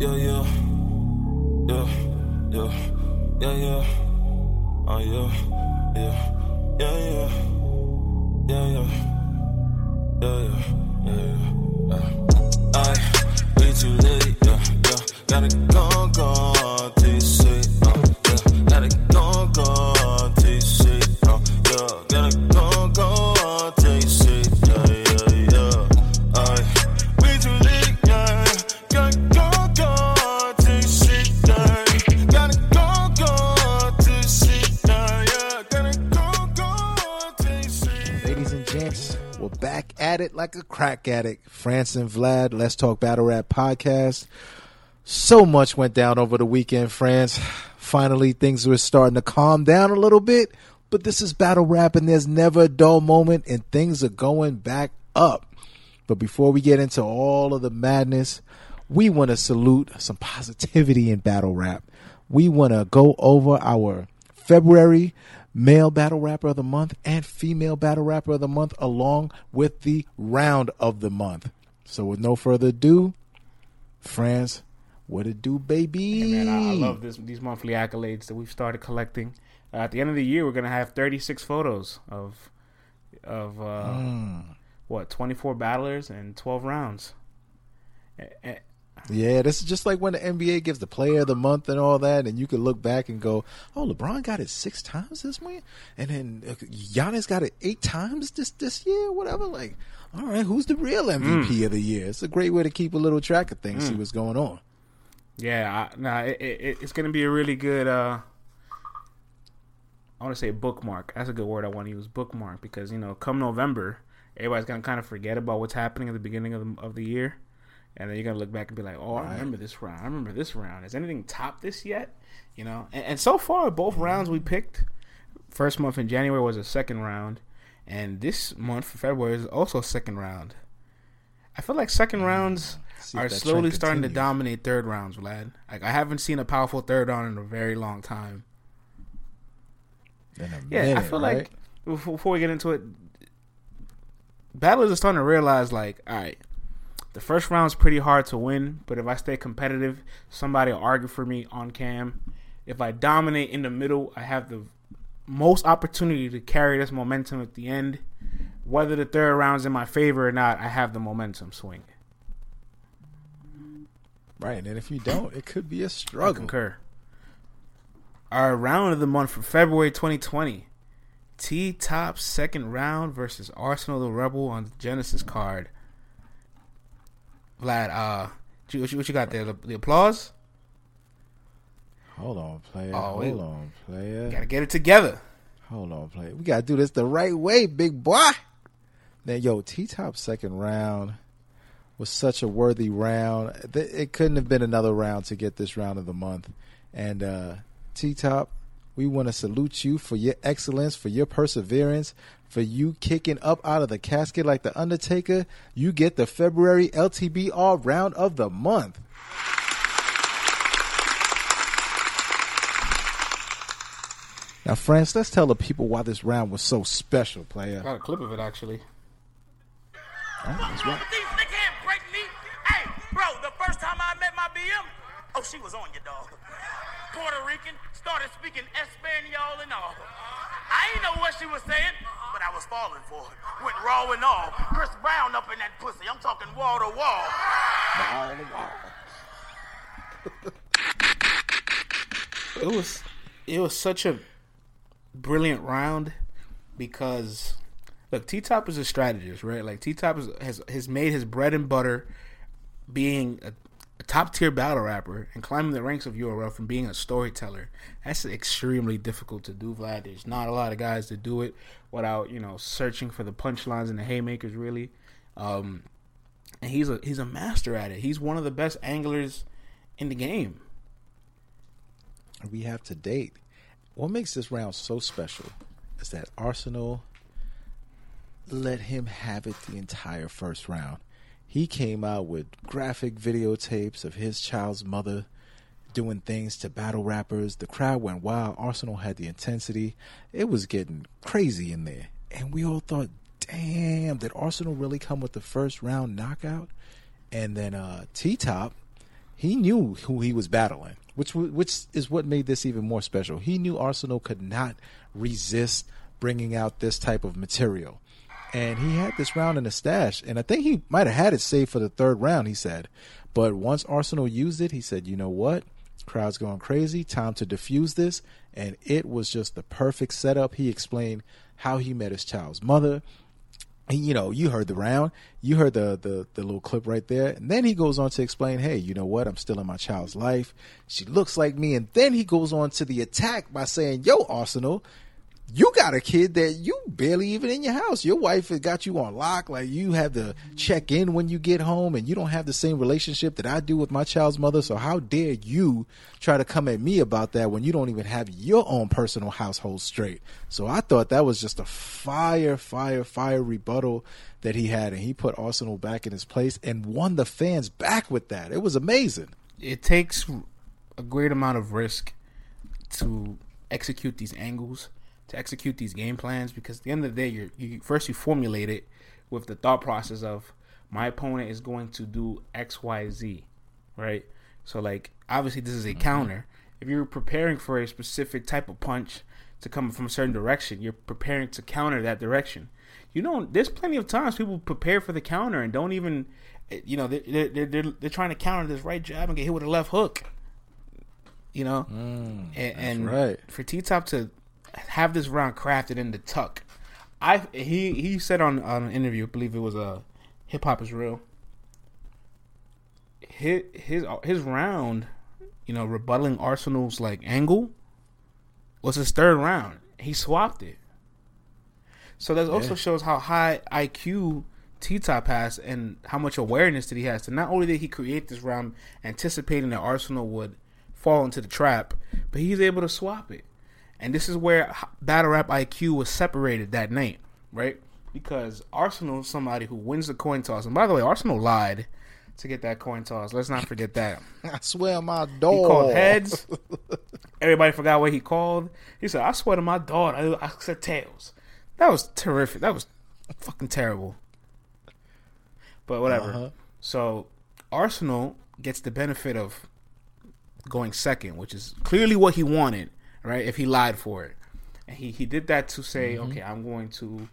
Yeah, yeah. Yeah, yeah. Yeah, yeah. Oh, yeah. Yeah. Yeah, yeah. Yeah, yeah. Yeah, yeah. Yeah, yeah. Uh, I, way too late. Yeah, yeah. Gotta go, go. At it like a crack addict. France and Vlad, Let's Talk Battle Rap podcast. So much went down over the weekend, France. Finally, things were starting to calm down a little bit, but this is battle rap and there's never a dull moment and things are going back up. But before we get into all of the madness, we want to salute some positivity in battle rap. We want to go over our February male battle rapper of the month and female battle rapper of the month along with the round of the month. So with no further ado, France, what it do, baby? Yeah, man, I, I love this these monthly accolades that we've started collecting. Uh, at the end of the year, we're gonna have 36 photos of of uh, Hmm. what 24 battlers and 12 rounds. Yeah, this is just like when the NBA gives the player of the month and all that, and you can look back and go, "Oh, LeBron got it six times this week, and then uh, Giannis got it eight times this this year, whatever." Like, all right, who's the real MVP of the year? It's a great way to keep a little track of things, see what's going on. Yeah, I, nah, it, it, it's gonna be a really good. Uh, I want to say bookmark. That's a good word I want to use. Bookmark because you know, come November, everybody's gonna kind of forget about what's happening at the beginning of the of the year, and then you're gonna look back and be like, "Oh, I remember this round. I remember this round. Has anything topped this yet?" You know, and, and so far, both rounds we picked. First month in January was a second round, and this month for February is also a second round. I feel like second rounds See if are slowly starting to dominate third rounds, Vlad. Like I haven't seen a powerful third round in a very long time. Yeah, I feel right? like before, before we get into it, battlers are starting to realize like, all right, the first round is pretty hard to win, but if I stay competitive, somebody will argue for me on cam. If I dominate in the middle, I have the most opportunity to carry this momentum at the end. Whether the third round's in my favor or not, I have the momentum swing. right, and if you don't, it could be a struggle. concur. Our round of the month for February 2020. T Top second round versus Arsenal the Rebel on the Genesis card. Vlad, uh, what you, what you, got there? The, the applause? Hold on, player. Oh, Hold on, player. Gotta get it together. Hold on, player. We gotta do this the right way, big boy. Then, yo, T Top second round was such a worthy round. It couldn't have been another round to get this round of the month. And uh, T Top, we want to salute you for your excellence, for your perseverance, for you kicking up out of the casket like the Undertaker. You get the February LTBR round of the month. Now, France, let's tell the people why this round was so special, player. Got a clip of it actually. Oh, that's right. These can't break me. Hey, bro, the first time I met my BM, oh, she was on you, dog. Puerto Rican, started speaking Espanol and all. I ain't know what she was saying, but I was falling for it. Went raw and all. Chris Brown up in that pussy. I'm talking wall to wall. wall to wall. it was it was such a brilliant round because look, T Top is a strategist, right? Like T Top has has made his bread and butter being a, a top tier battle rapper and climbing the ranks of URL from being a storyteller. That's extremely difficult to do, Vlad. There's not a lot of guys that do it without you know searching for the punchlines and the haymakers, really. Um, and he's a he's a master at it. He's one of the best anglers in the game. we have to date. What makes this round so special is that Arsenal let him have it the entire first round. He came out with graphic videotapes of his child's mother doing things to battle rappers. The crowd went wild. Arsenal had the intensity. It was getting crazy in there. And we all thought, damn, did Arsenal really come with the first round knockout? And then uh, T Top, he knew who he was battling, which which is what made this even more special. He knew Arsenal could not resist bringing out this type of material, and he had this round in the stash, and I think he might have had it saved for the third round. He said, but once Arsenal used it, he said, "You know what? Crowd's going crazy. Time to defuse this." And it was just the perfect setup. He explained how he met his child's mother. He, you know, you heard the round, you heard the, the the little clip right there, and then he goes on to explain, "Hey, you know what? I'm still in my child's life. She looks like me." And then he goes on to the attack by saying, "Yo, Arsenal, you got a kid that you barely even in your house. Your wife has got you on lock. Like you have to check in when you get home, and you don't have the same relationship that I do with my child's mother. So how dare you try to come at me about that when you don't even have your own personal household straight? So I thought that was just a fire, fire, fire rebuttal that he had, and he put Arsenal back in his place and won the fans back with that. It was amazing. It takes a great amount of risk to execute these angles to execute these game plans because at the end of the day, you're, you first you formulate it with the thought process of my opponent is going to do X, Y, Z, right? So like obviously this is a mm-hmm. counter. If you're preparing for a specific type of punch to come from a certain direction, you're preparing to counter that direction. You know, there's plenty of times people prepare for the counter and don't even, you know, they're they're they're, they're trying to counter this right jab and get hit with a left hook. You know, mm, and, and right. for T Top to have this round crafted in the tuck. I he he said on on an interview, I believe it was a uh, hip hop is real. His his his round, you know, rebuttaling Arsenal's like angle was his third round. He swapped it. So that yeah. also shows how high IQ T Top has and how much awareness that he has. So not only did he create this round anticipating that Arsenal would fall into the trap, but he's able to swap it. And this is where battle rap IQ was separated that night, right? Because Arsenal is somebody who wins the coin toss. And by the way, Arsenal lied to get that coin toss. Let's not forget that. I swear my dog. He called heads. Everybody forgot what he called. He said, I swear to my dog, I, I said tails. That was terrific. That was fucking terrible. But whatever. Uh-huh. So Arsenal gets the benefit of going second, which is clearly what he wanted right? If he lied for it, and he he did that to say, mm-hmm. okay, I'm going to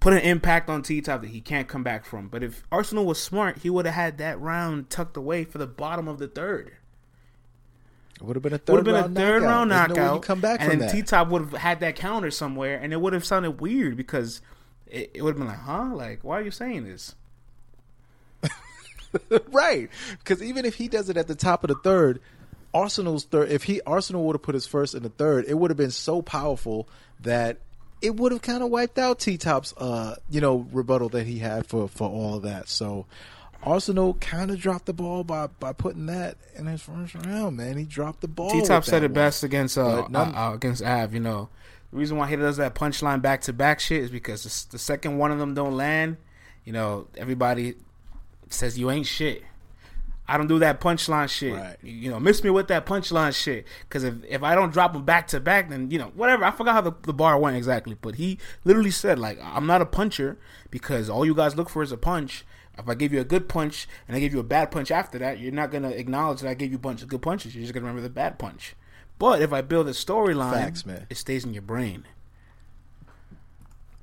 put an impact on T Top that he can't come back from. But if Arsenal was smart, he would have had that round tucked away for the bottom of the third. It would have been a third, been round, a third knockout. round knockout. No come back and then T Top would have had that counter somewhere, and it would have sounded weird because it, it would have been like, huh, like why are you saying this? right, because even if he does it at the top of the third, Arsenal's third, if he Arsenal would have put his first in the third, it would have been so powerful that it would have kind of wiped out T Top's, uh, you know, rebuttal that he had for for all of that. So Arsenal kind of dropped the ball by by putting that in his first round. Man, he dropped the ball. T Top said it best against uh, uh, against Av. You know, the reason why he does that punchline back to back shit is because the, the second one of them don't land. You know, everybody says you ain't shit. I don't do that punchline shit. Right. You know, miss me with that punchline shit. Because if, if I don't drop them back to back, then, you know, whatever. I forgot how the, the bar went exactly. But he literally said, like, I'm not a puncher because all you guys look for is a punch. If I give you a good punch and I give you a bad punch after that, you're not going to acknowledge that I gave you a bunch of good punches. You're just going to remember the bad punch. But if I build a storyline, it stays in your brain.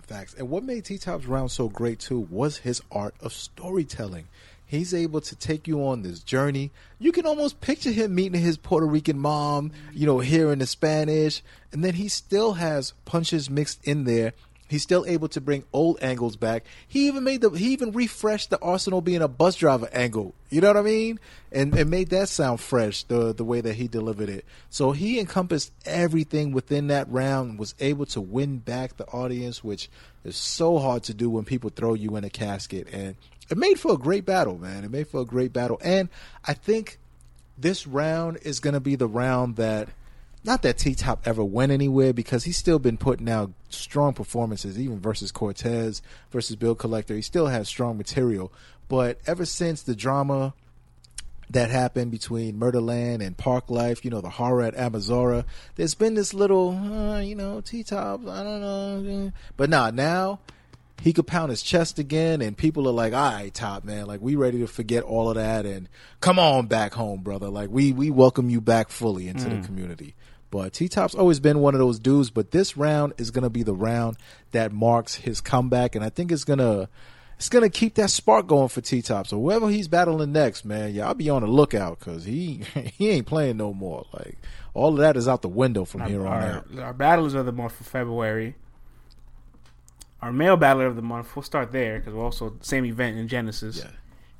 Facts. And what made T Top's round so great, too, was his art of storytelling. He's able to take you on this journey. You can almost picture him meeting his Puerto Rican mom, you know, hearing the Spanish, and then he still has punches mixed in there. He's still able to bring old angles back. He even made the he even refreshed the Arsenal being a bus driver angle. You know what I mean? And and made that sound fresh the the way that he delivered it. So he encompassed everything within that round was able to win back the audience, which is so hard to do when people throw you in a casket. And it made for a great battle, man. It made for a great battle, and I think this round is going to be the round that. Not that T Top ever went anywhere because he's still been putting out strong performances, even versus Cortez, versus Bill Collector. He still has strong material. But ever since the drama that happened between Murderland and Park Life, you know, the horror at Amazora, there's been this little, uh, you know, T Top, I don't know. But nah, now he could pound his chest again, and people are like, "All right, top man, like we ready to forget all of that and come on back home, brother. Like we we welcome you back fully into the mm. community." But T Top's always been one of those dudes. But this round is gonna be the round that marks his comeback, and I think it's gonna it's gonna keep that spark going for T Top. So whoever he's battling next, man, yeah, I'll be on the lookout because he he ain't playing no more. Like all of that is out the window from here on our, out. our battlers are the month for February. Our male battler of the month. We'll start there because we're also same event in Genesis. Yeah.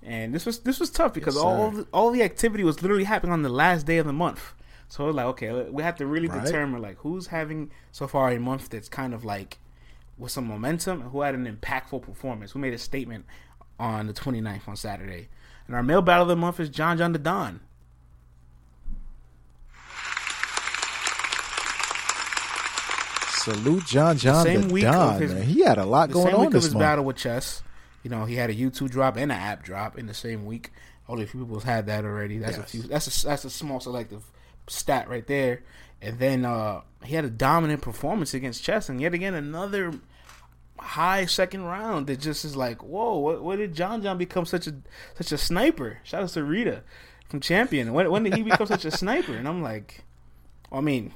And this was this was tough because Yes, all the, all the activity was literally happening on the last day of the month. So like, okay, we have to really Right. determine like who's having so far a month that's kind of like with some momentum and who had an impactful performance. Who made a statement on the 29th on Saturday. And our male battle of the month is John John the Don. Salute John John the, same week of Don, his- man. He had a lot the going on this his month. battle with Chess. You know, he had a YouTube drop and an app drop in the same week. Only a few people had that already. That's Yes. a few. That's a that's a small selective stat right there. And then uh he had a dominant performance against Chess, and yet again another high second round that just is like, whoa, what, what did John John become such a such a sniper? Shout out to Rita from Champion. When when did he become such a sniper? And I'm like, I mean,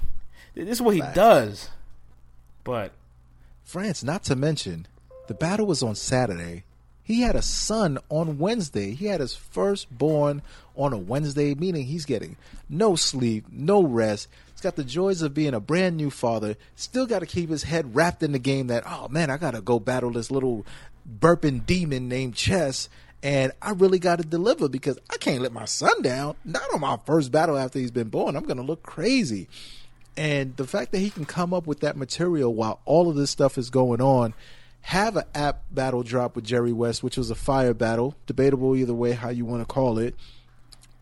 this is what he does. But France, not to mention, the battle was on Saturday. He had a son on Wednesday. He had his firstborn on a Wednesday, meaning he's getting no sleep, no rest. He's got the joys of being a brand new father. Still got to keep his head wrapped in the game that, oh man, I got to go battle this little burping demon named Chess. And I really got to deliver because I can't let my son down. Not on my first battle after he's been born. I'm going to look crazy. And the fact that he can come up with that material while all of this stuff is going on, have an app battle drop with Jerry West, which was a fire battle, debatable either way how you want to call it.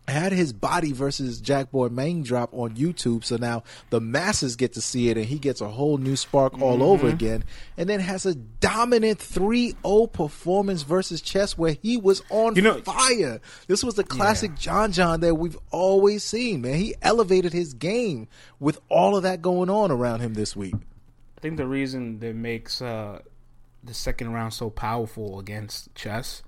Had his body versus Jackboy main drop on YouTube, so now the masses get to see it, and he gets a whole new spark all over again. And then has a dominant 3-0 performance versus Chess, where he was on You know- fire. This was the classic John John that we've always seen, man. He elevated his game with all of that going on around him this week. I think the reason that makes uh, the second round so powerful against Chess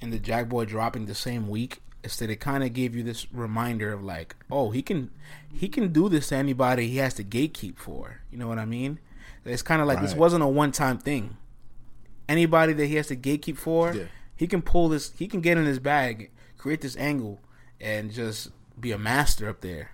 and the Jackboy dropping the same week is that it kind of gave you this reminder of like, oh, he can he can do this to anybody he has to gatekeep for. You know what I mean? It's kind of like this wasn't a one time thing. Anybody that he has to gatekeep for, Yeah. he can pull this. He can get in his bag, create this angle, and just be a master up there.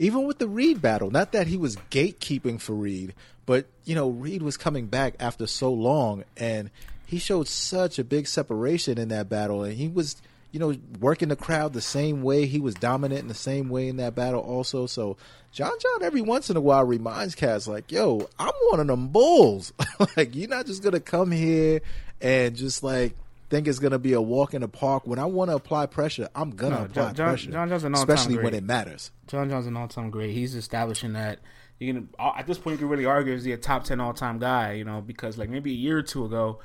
even with the Reed battle, not that he was gatekeeping for Reed, but you know, Reed was coming back after so long and he showed such a big separation in that battle and he was, you know, working the crowd the same way. He was dominant in the same way in that battle also. So John John every once in a while reminds cats like, yo, I'm one of them bulls. like you're not just gonna come here and just like think it's gonna be a walk in the park. When I want to apply pressure, I'm gonna No, apply John- pressure. John John's an all-time especially when it matters. John John's an all-time great. He's establishing that you can uh, at this point you can really argue is he a top ten all-time guy? You know, because like maybe a year or two ago,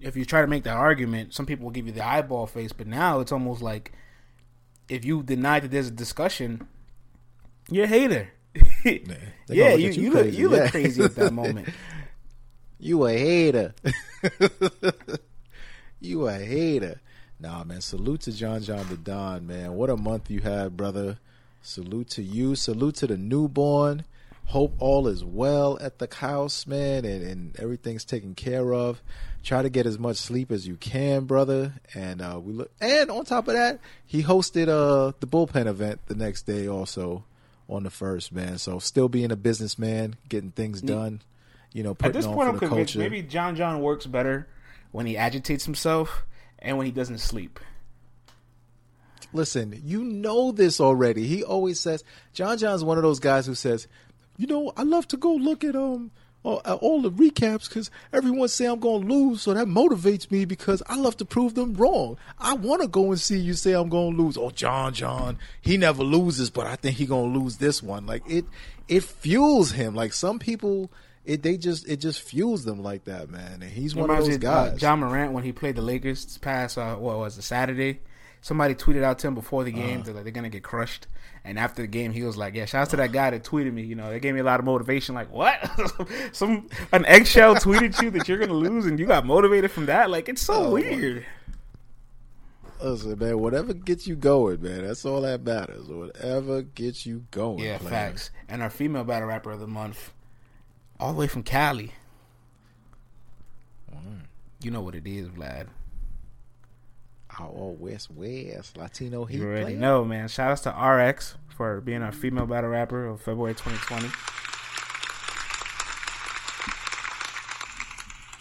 if you try to make that argument, some people will give you the eyeball face. But now it's almost like if you deny that there's a discussion, you're a hater. they yeah, look you you you, look, crazy, you look yeah. crazy at that moment. You a hater. you a hater. Nah, man. Salute to John John the Don, man. What a month you had, brother. Salute to you. Salute to the newborn. Hope all is well at the house, man, and, and everything's taken care of. Try to get as much sleep as you can, brother. And uh, we look. And on top of that, he hosted uh the bullpen event the next day, also on the first, man. So still being a businessman, getting things done. You know, At this point, I'm convinced culture. maybe John John works better when he agitates himself and when he doesn't sleep. Listen, you know this already. He always says John John's one of those guys who says, "You know, I love to go look at um all, all the recaps because everyone say I'm going to lose, so that motivates me because I love to prove them wrong. I want to go and see you say I'm going to lose. Oh, John, John, he never loses, but I think he going to lose this one. Like it, it fuels him. Like some people, it they just it just fuels them like that, man. And he's one of those uh, guys. Ja Morant when he played the Lakers this past uh, what was it Saturday, somebody tweeted out to him before the game that like, they're gonna get crushed, and after the game he was like, "Yeah, shout out to that guy that tweeted me. You know, they gave me a lot of motivation. Like, what? Some an eggshell tweeted you that you're gonna lose, and you got motivated from that? Like, it's so Oh, weird. Listen, man, whatever gets you going, man. That's all that matters. Whatever gets you going. Yeah, facts. And our female battle rapper of the month, all the way from Cali. Mm. You know what it is, Vlad. All west, west Latino heat. You already player. know, man. Shout outs to RX for being our female battle rapper of February 2020.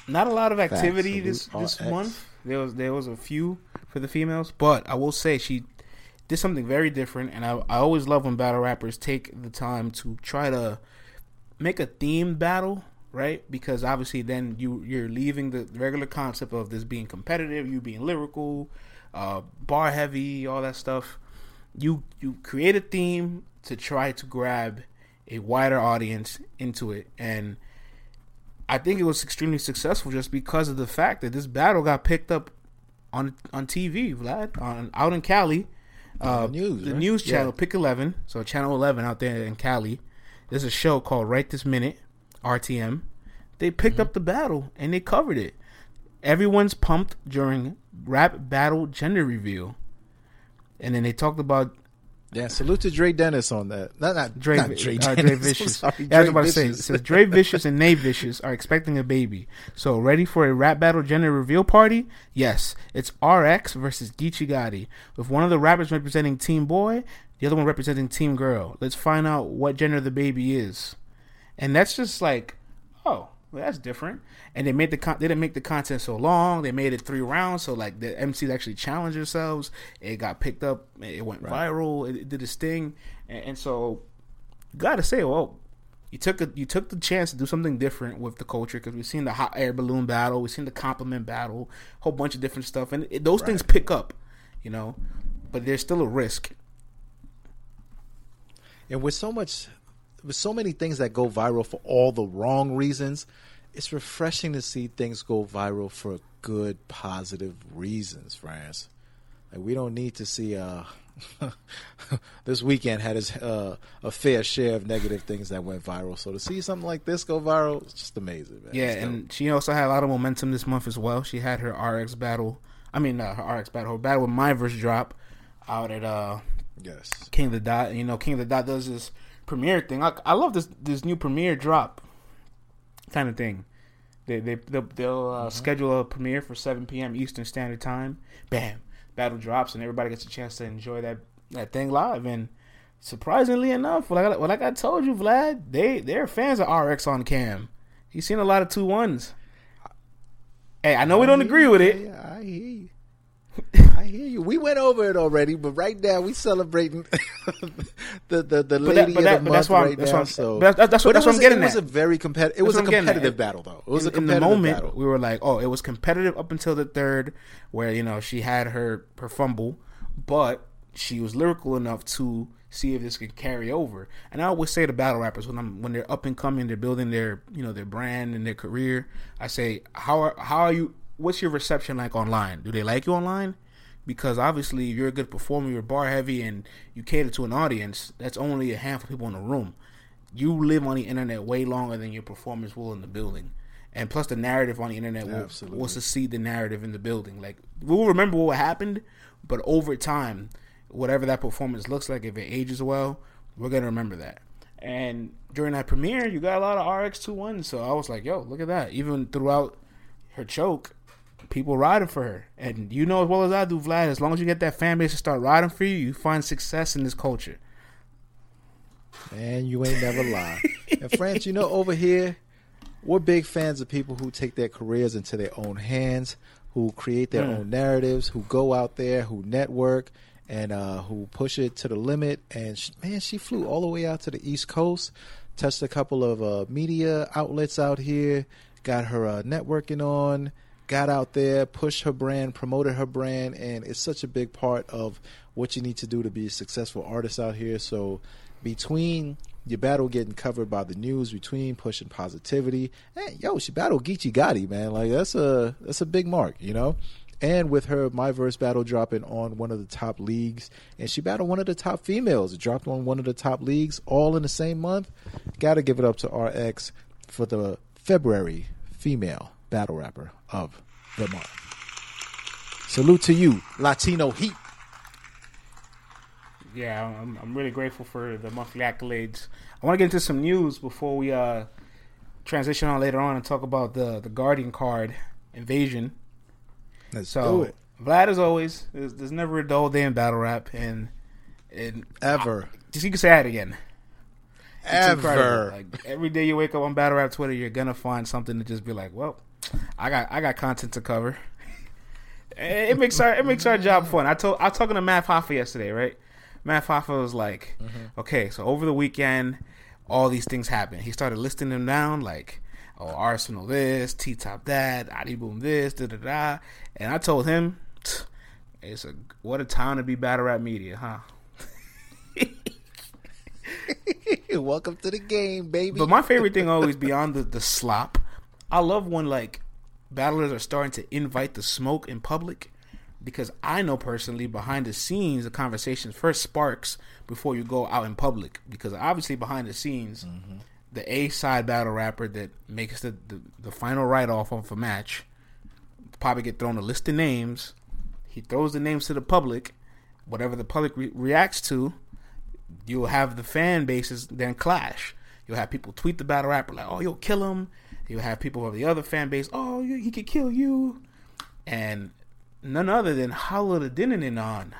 Not a lot of activity Salute this this RX. month. There was there was a few for the females, but I will say she did something very different, and I I always love when battle rappers take the time to try to make a themed battle, right? Because obviously then you you're leaving the regular concept of this being competitive, you being lyrical, uh, bar heavy, all that stuff. You you create a theme to try to grab a wider audience into it, and I think it was extremely successful just because of the fact that this battle got picked up on on TV, Vlad, on out in Cali. Uh, the news, the right? news Yeah. channel, Pick Eleven, so Channel Eleven out there in Cali. There's a show called Right This Minute, RTM. They picked Mm-hmm. up the battle and they covered it. Everyone's pumped during rap battle gender reveal, and then they talked about Yeah, salute to Dre Dennis on that. Not not Dre, not Dre uh. Dre Vicious. sorry, yeah, I was Dre about to say, it says Dre Vicious and Nate Vicious are expecting a baby. So ready for a rap battle gender reveal party? Yes, it's RX versus Geechee Gotti, with one of the rappers representing Team Boy, the other one representing Team Girl. Let's find out what gender the baby is, and that's just like, oh, well, that's different. And they made the con- they didn't make the content so long. They made it three rounds, so like the MCs actually challenged themselves. It got picked up. It went viral. It, it did its thing, and, and so gotta say, well, you took a, you took the chance to do something different with the culture because we've seen the hot air balloon battle, we've seen the compliment battle, a whole bunch of different stuff, and it, those things pick up, you know. But there's still a risk. And with so much, with so many things that go viral for all the wrong reasons, it's refreshing to see things go viral for good, positive reasons, France. Like we don't need to see. Uh, this weekend had his uh, a fair share of negative things that went viral. So to see something like this go viral, it's just amazing, man. Yeah, and she also had a lot of momentum this month as well. She had her RX battle. I mean, uh, her RX battle, her battle with my verse drop out at uh, yes, King of the Dot. And, you know, King of the Dot does this premiere thing. I, I love this this new premiere drop kind of thing. They they they'll, they'll uh, schedule a premiere for 7 p.m. Eastern Standard Time. Bam, battle drops, and everybody gets a chance to enjoy that that thing live. And surprisingly enough, like I, like I told you, Vlad, they they're fans of RX on cam. He's seen a lot of two ones. Hey, I know we don't agree you, with it. yeah, I. I hear you. We went over it already, but right now we celebrating the the, the But lady that- but that- of the that's month I'm- right that's now. so but that's- that's what- that's what I'm getting It was a very competitive. It That's was a what I'm getting at. competitive battle, though. It was a in, in the competitive moment battle. we were like, oh, it was competitive up until the third, where you know she had her her fumble, but she was lyrical enough to see if this could carry over. And I always say to battle rappers when I'm when they're up and coming, they're building their you know their brand and their career. I say, how are how are you? What's your reception like online? Do they like you online? Because obviously, if you're a good performer, you're bar heavy, and you cater to an audience. That's only a handful of people in the room you live on the internet way longer than your performers will in the building. And plus, the narrative on the internet will, Absolutely. will succeed the narrative in the building. Like we'll remember what happened, but over time, whatever that performance looks like, if it ages well, we're gonna remember that. And during that premiere, you got a lot of RX two ones. So I was like, "Yo, look at that!" Even throughout her choke, people riding for her. And you know as well as I do, Vlad. As long as you get that fan base to start riding for you, you find success in this culture. Man, you ain't never lie. and France, you know, over here, we're big fans of people who take their careers into their own hands, who create their Mm. own narratives, who go out there, who network, and uh, who push it to the limit. And sh man, she flew all the way out to the East Coast, touched a couple of uh, media outlets out here, got her uh, networking on, got out there, pushed her brand, promoted her brand, and it's such a big part of what you need to do to be a successful artist out here. So between your battle getting covered by the news, between pushing positivity, hey, yo, she battled Geechee Gotti, man. Like that's a that's a big mark, you know. and with her My Verse battle dropping on one of the top leagues, and she battled one of the top females. Dropped on one of the top leagues all in the same month. Got to give it up to RX for the February female battle rapper of the month. Salute to you, Latino Heat. Yeah, I'm, I'm really grateful for the monthly accolades. I want to get into some news before we uh, transition on later on and talk about the the Guardian card invasion. Let's So, do it. Vlad, as always, there's, there's never a dull day in battle rap, and and Ever. just you can say that again. It's. Ever. Like every day you wake up on battle rap Twitter, you're gonna find something to just be like, well, I got I got content to cover. Eh, it makes our it makes our job fun. I told I was talking to Math Hoffa yesterday, right? Math Hoffa was like, mm-hmm. okay, so over the weekend, all these things happened. He started listing them down, like, oh, Arsenal this, T Top that, Adi Boom this, da da da. And I told him, it's a what a time to be battle rap media, huh? Welcome to the game, baby. But my favorite thing always beyond the, the slop, I love when like battlers are starting to invite the smoke in public because I know personally behind the scenes the conversation first sparks before you go out in public because obviously behind the scenes mm-hmm. the A side battle rapper that makes the, the, the final write off of a match probably get thrown a list of names. He throws the names to the public. Whatever the public re- reacts to, you'll have the fan bases then clash. You'll have people tweet the battle rapper like, "Oh, you'll kill him." You'll have people of the other fan base, "Oh, you- he could kill you," and none other than Hollow the Dinin on.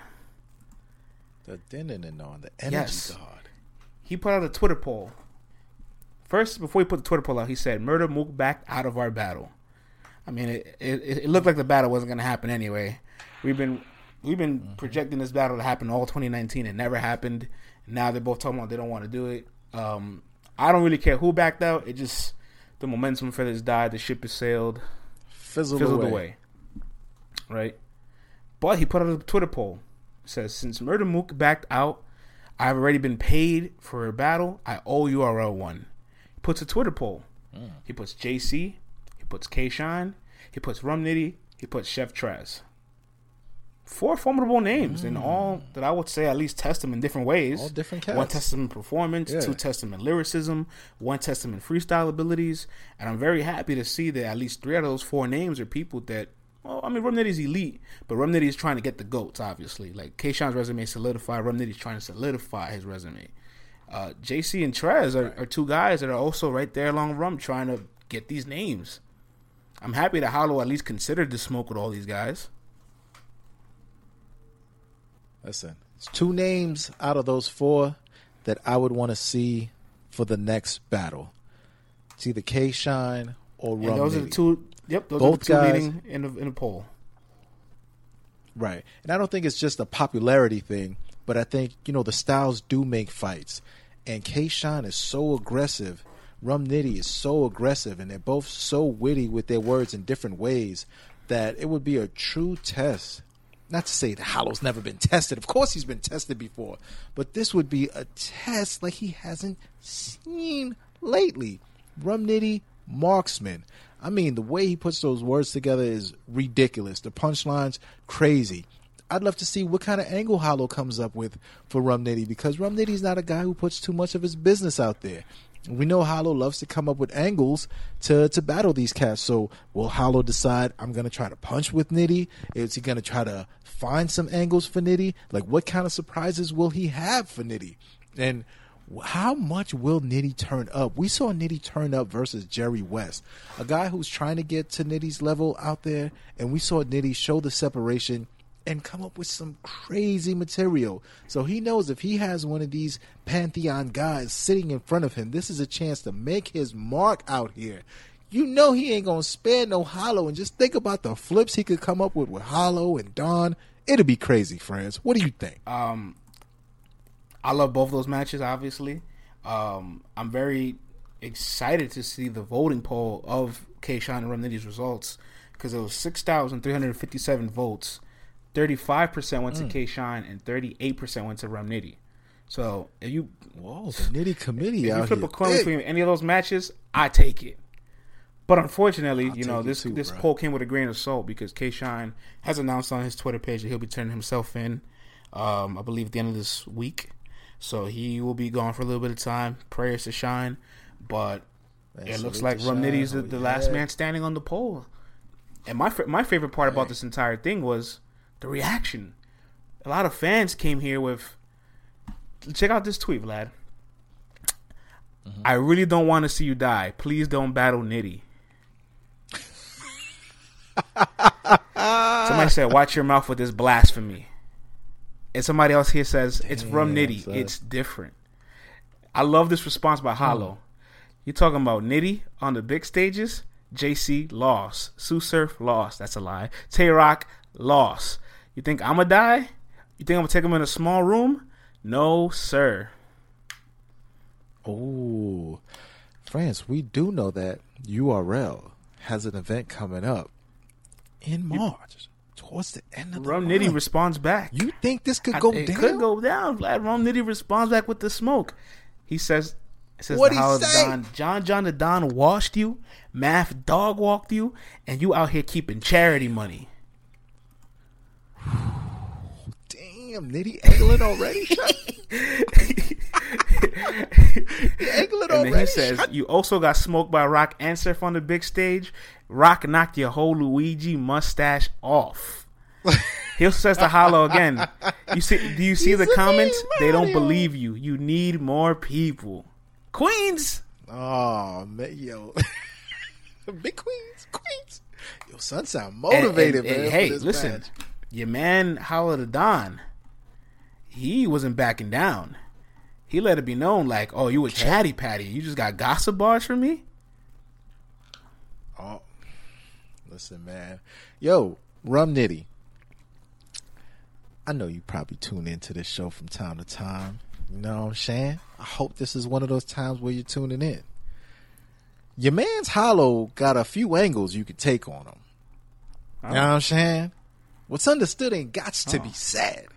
the dinning and on the energy Yes. god. He put out a Twitter poll. First, before he put the Twitter poll out, he said, "Murder Mook back out of our battle." I mean, it, it, it looked like the battle wasn't going to happen anyway. We've been we've been projecting this battle to happen all 2019. It never happened. Now they're both talking about they don't want to do it. Um, I don't really care who backed out. It just the momentum for this died. The ship has sailed Fizzled, fizzled away. away. Right? But he put out a Twitter poll. It says, Since Murder Mook backed out, I've already been paid for a battle. I owe URL one. He puts a Twitter poll. Hmm. He puts JC. He puts K Shine. He puts Rum Nitty. He puts Chef Trez. Four formidable names, and all that I would say at least test them in different ways. All different One cats. test them in performance, Yeah. two test them in lyricism, one test them in freestyle abilities, and I'm very happy to see that at least three out of those four names are people that. Well, I mean, Rum Nitty's elite, but Rum Nitty is trying to get the goats, obviously. Like K Shine's resume solidified, Rum Nitty's trying to solidify his resume. Uh, JC and Trez are, are two guys that are also right there along Rum trying to get these names. I'm happy that Hollow at least considered the smoke with all these guys. Listen, it's two names out of those four that I would want to see for the next battle. It's either K Shine or And Rum those are the two. Yep, those Both are the two guys- leading in the in the poll. Right. And I don't think it's just a popularity thing, but I think, you know, the styles do make fights. And K Shine is so aggressive. Rum Nitty is so aggressive, and they're both so witty with their words in different ways that it would be a true test. Not to say that Hollow's never been tested. Of course, he's been tested before. But this would be a test like he hasn't seen lately. Rum Nitty, marksman. I mean, the way he puts those words together is ridiculous. The punchlines, crazy. I'd love to see what kind of angle Hollow comes up with for Rum Nitty because Rum Nitty's not a guy who puts too much of his business out there. We know Hollow loves to come up with angles to, to battle these cats. So will Hollow decide I'm gonna try to punch with Nitty? Is he gonna try to find some angles for Nitty? Like what kind of surprises will he have for Nitty? And how much will Nitty turn up? We saw Nitty turn up versus Jerry West, a guy who's trying to get to Nitty's level out there, and we saw Nitty show the separation and come up with some crazy material. So he knows if he has one of these Pantheon guys sitting in front of him, this is a chance to make his mark out here. You know he ain't gonna spare no Hollow, and just think about the flips he could come up with with Hollow and Don. It'll be crazy, friends. What do you think? Um, I love both those matches. Obviously, um, I'm very excited to see the voting poll of K. Shine and Rum Nitty's results because it was six thousand three hundred fifty-seven votes. Thirty-five percent went to K. Shine and thirty-eight percent went to Rum Nitty. So if you Whoa, the Nitty committee if you flip here. a coin thick. between any of those matches, I take it. But unfortunately, you know this too, this bro. poll came with a grain of salt because K Shine has announced on his Twitter page that he'll be turning himself in. Um, I believe at the end of this week, so he will be gone for a little bit of time. Prayers to Shine, but Man, it looks like to Rum Shine. Nitty's the, Oh, the last man standing on the pole. And my my favorite part about this entire thing was the reaction. A lot of fans came here with. Check out this tweet, Vlad. Mm-hmm. I really don't want to see you die. Please don't battle Nitty. somebody said, "Watch your mouth with this blasphemy," and somebody else here says, "It's from Nitty. It's different." I love this response by Hollow. You're talking about Nitty on the big stages. JC lost. Sue Surf lost. That's a lie. Tay Rock lost. You think I'ma die? You think I'm gonna take him in a small room? No, sir. Oh, France, we do know that URL has an event coming up in March, towards the end of the Rum month. Nitty responds back. you think this could I- go it down? could go down. Vlad Rum Nitty responds back with the smoke. He says, it says What'd he say? Don, John John the Don washed you, Math dog walked you, and you out here keeping charity money. Damn, Nitty angling already. Shut- He angling And already. then he says, "You also got smoked by Rock and Surf on the big stage. Rock knocked your whole Luigi mustache off." he also says to Hollow again. You see? Do you see He's the comments? They don't believe you. You need more people. Queens. Oh man, yo, big queens, queens. Yo, son, sound motivated, and- and man. for hey, listen, match. Your man Hollow the Don, he wasn't backing down. He let it be known, like, "Oh, you a chatty patty? You just got gossip bars for me." Oh, listen, man. Yo, Rum Nitty. I know you probably tune into this show from time to time. You know what I'm saying? I hope this is one of those times where you're tuning in. Your man's Hollow got a few angles you could take on him. You oh. know what I'm saying? What's understood ain't got to be oh. said.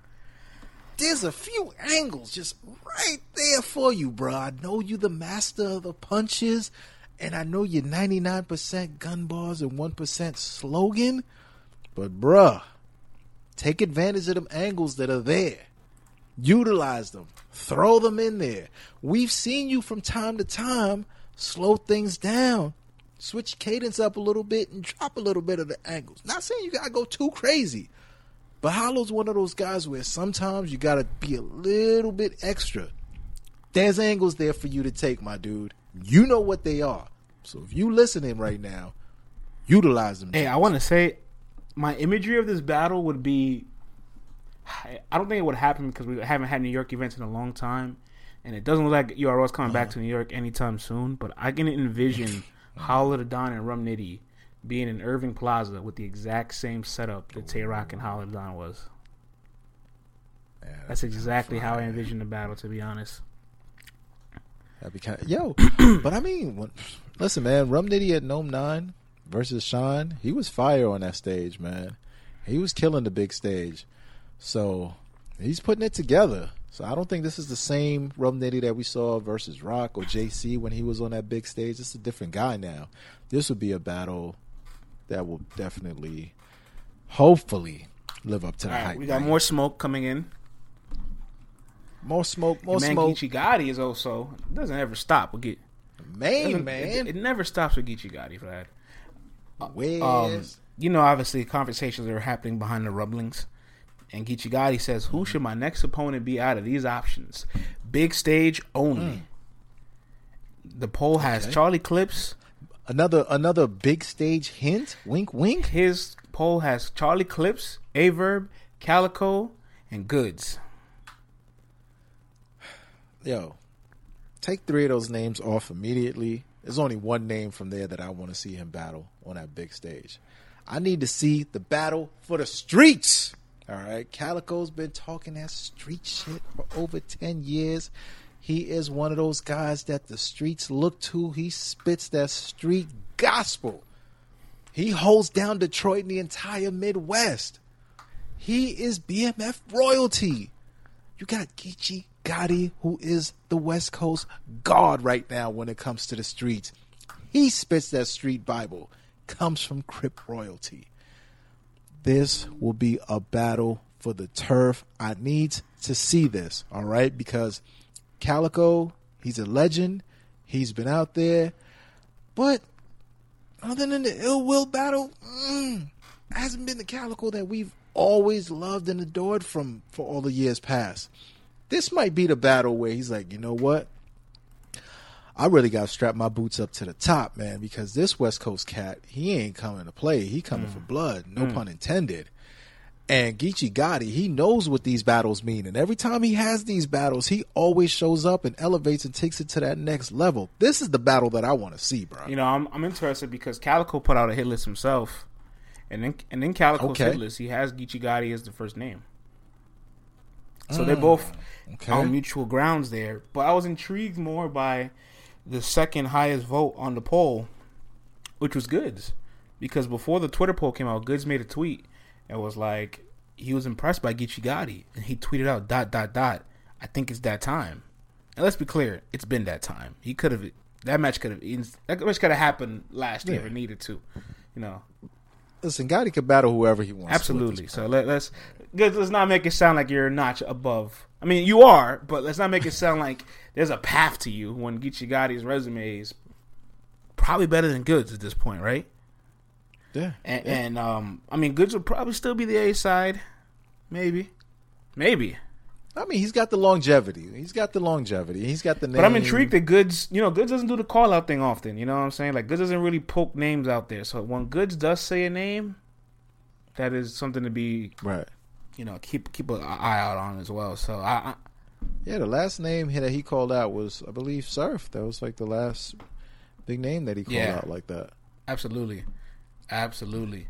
There's a few angles just right there for you, bro. I know you the master of the punches, and I know you're 99% gun bars and 1% slogan, but bruh, take advantage of them angles that are there. Utilize them. Throw them in there. We've seen you from time to time slow things down. Switch cadence up a little bit and drop a little bit of the angles. Not saying you gotta go too crazy. But Hollow's one of those guys where sometimes you gotta be a little bit extra. There's angles there for you to take, my dude. You know what they are. So if you listening right now, utilize them. Hey, I want to say, my imagery of this battle would be. I don't think it would happen because we haven't had New York events in a long time, and it doesn't look like URL is coming back uh-huh. to New York anytime soon. But I can envision Hollow the Don and Rum Nitty being in Irving Plaza with the exact same setup that Tay Rock and Hollow the Don was. Yeah, That's exactly how I envision the battle. To be honest, That'd be kind of yo. but I mean, when, listen, man. Rum Nitty at NOME Nine versus Sean, he was fire on that stage, man. He was killing the big stage. So he's putting it together. So I don't think this is the same Rum Nitty that we saw versus Rock or JC when he was on that big stage. It's a different guy now. This would be a battle that will definitely, hopefully, live up to the right, hype. we got more smoke coming in. more smoke, more man smoke. Geechee Gotti is also doesn't ever stop. We get, Main man, it, it never stops with Geechee Gotti, Vlad. Where's um, you know, obviously, conversations are happening behind the rumblings. And Gotti says, "Who should my next opponent be out of these options? Big stage only." Hmm. The poll has Okay. Charlie Clips. Another another big stage hint. Wink, wink. His poll has Charlie Clips, Averb, Calico, and Goods. Yo, take three of those names off immediately. There's only one name from there that I want to see him battle on that big stage. I need to see the battle for the streets. All right, Calico's been talking that street shit for over ten years. He is one of those guys that the streets look to. He spits that street gospel. He holds down Detroit and the entire Midwest. He is BMF royalty. You got Geechee Gotti, who is the West Coast god right now when it comes to the streets. he spits that street Bible comes from Crip royalty. This will be a battle for the turf. I need to see this, all right? Because Calico, he's a legend. He's been out there. But other than the ill will battle, mm, hasn't been the Calico that we've always loved and adored from for all the years past. This might be the battle where he's like, you know what? I really got to strap my boots up to the top, man, because this West Coast cat, he ain't coming to play. He coming for mm. blood, no mm. pun intended. And Geechi Gotti, he knows what these battles mean. And every time he has these battles, he always shows up and elevates and takes it to that next level. This is the battle that I want to see, bro. You know, I'm I'm interested because Calicoe put out a hit list himself, and then and then Calicoe's Okay. hit list he has Geechi Gotti as the first name. So they're ah, both okay. on mutual grounds there. But I was intrigued more by the second highest vote on the poll, which was Goodz, because before the Twitter poll came out, Goodz made a tweet and was like he was impressed by Geechi Gotti, and he tweeted out dot dot dot. I think it's that time. And let's be clear, it's been that time. He could have that match could have that match could have happened last year if it needed to. You know, Listen, Gotti can battle whoever he wants. Absolutely. So let, let's good. Let's not make it sound like you're a notch above. I mean, you are, but let's not make it sound like there's a path to you when Geechi Gotti's resume is probably better than Goodz at this point, right? Yeah. And, and um, I mean, Goodz would probably still be the A side, maybe, maybe. I mean, he's got the longevity. He's got the longevity. He's got the name. But I'm intrigued that Goodz, you know, Goodz doesn't do the call out thing often. You know what I'm saying? Like Goodz doesn't really poke names out there. So when Goodz does say a name, that is something to be, Right. You know, keep keep an eye out on as well. So I, I Yeah, the last name that he called out was, I believe, Surf. That was like the last big name that he called Yeah. out like that. Absolutely, absolutely.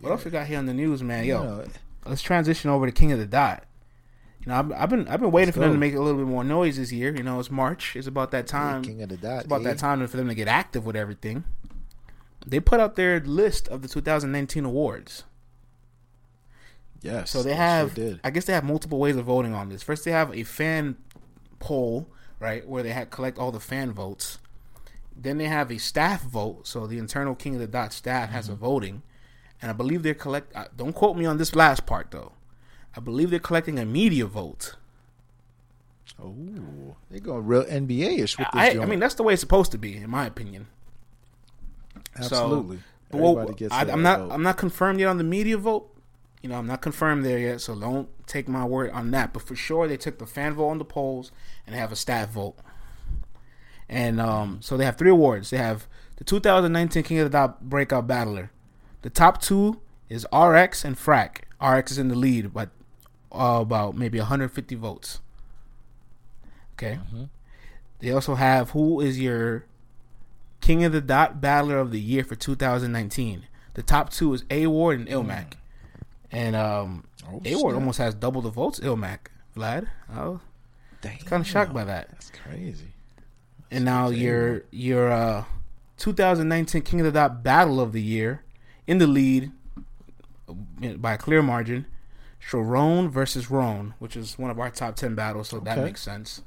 What else we got here on the news, man? Yo, know, let's transition over to King of the Dot. You know, I've, I've been I've been waiting Let's for them to make a little bit more noise this year. You know, it's March. It's about that time. King of the Dot. It's about eh? that time for them to get active with everything. They put out their list of the 2019 awards. Yes. So they sure have, did. I guess they have multiple ways of voting on this. First, they have a fan poll, right, where they ha collect all the fan votes. Then they have a staff vote, so the internal King of the Dot staff has Mm-hmm. a voting, and I believe they're collect. Uh, don't quote me on this last part though. I believe they're collecting a media vote. Oh, they're going real NBA ish with this I, I mean, that's the way it's supposed to be, in my opinion. absolutely. But what- Everybody gets I, their I'm not. vote. I'm not confirmed yet on the media vote. You know, I'm not confirmed there yet, so don't take my word on that. But for sure, they took the fan vote on the polls and have a staff vote. And um, so they have three awards. They have the 2019 King of the Dot Breakout Battler. The top two is RX and Frack. RX is in the lead, but uh, about maybe 150 votes. Okay. They also have who is your King of the Dot Battler of the Year for 2019. The top two is A Ward and Ilmac. And um, Oh, A Ward snap. almost has double the votes Ilmac. Vlad, I was kind of shocked by that. That's crazy. And now That's your your uh, 2019 King of the Dot Battle of the Year in the lead uh, by a clear margin. Charron versus Rone, which is one of our top 10 battles, so that makes sense.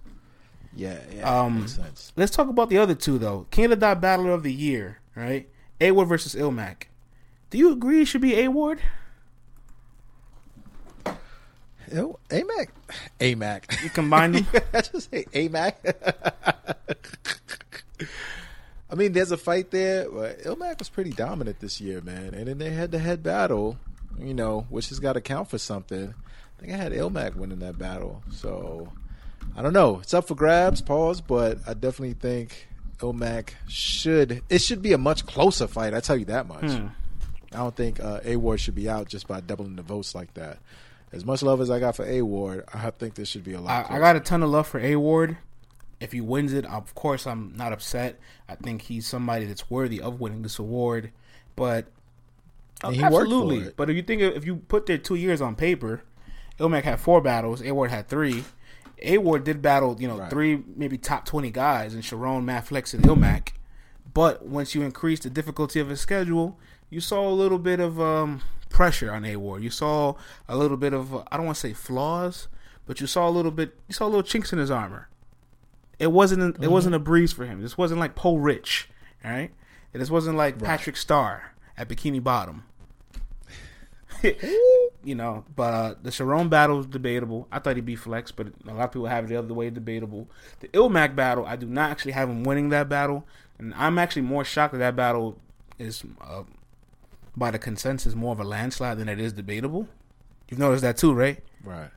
Yeah, yeah, Um, makes sense. Let's talk about the other two though. King of the Dot Battle of the Year, right? A Ward versus Ilmac. Do you agree it should be A Ward? Yo, AMAC, AMAC. You combine them. I just say AMAC. I mean, there's a fight there, but Ilmac was pretty dominant this year, man. And in their head-to-head battle, you know, which has got to count for something. I think I had Ilmac winning that battle, so I don't know. It's up for grabs, pause, but I definitely think Ilmac should. It should be a much closer fight. I tell you that much. Hmm. I don't think uh, A Ward should be out just by doubling the votes like that. As much love as I got for A Ward, I think this should be a lot. I, I got a ton of love for A Ward. If he wins it, of course, I'm not upset. I think he's somebody that's worthy of winning this award. But And for absolutely. it. But if you think if you put their two years on paper, Ilmac had four battles. A Ward had three. A Ward did battle, you know, Right. three maybe top twenty guys, and Charron, Matt Flex, and Ilmac. But once you increase the difficulty of his schedule, you saw a little bit of um, pressure on A Ward. You saw a little bit of uh, I don't want to say flaws, but you saw a little bit. You saw little chinks in his armor. It wasn't. It wasn't a breeze for him. This wasn't like Poe Rich. All right, this wasn't like Patrick Starr at Bikini Bottom. you know, but uh, the Charron battle is debatable. I thought he'd be flex, but a lot of people have it the other way, debatable. The Ilmac battle, I do not actually have him winning that battle, and I'm actually more shocked that that battle is uh, by the consensus more of a landslide than it is debatable. You've noticed that too, right? Right.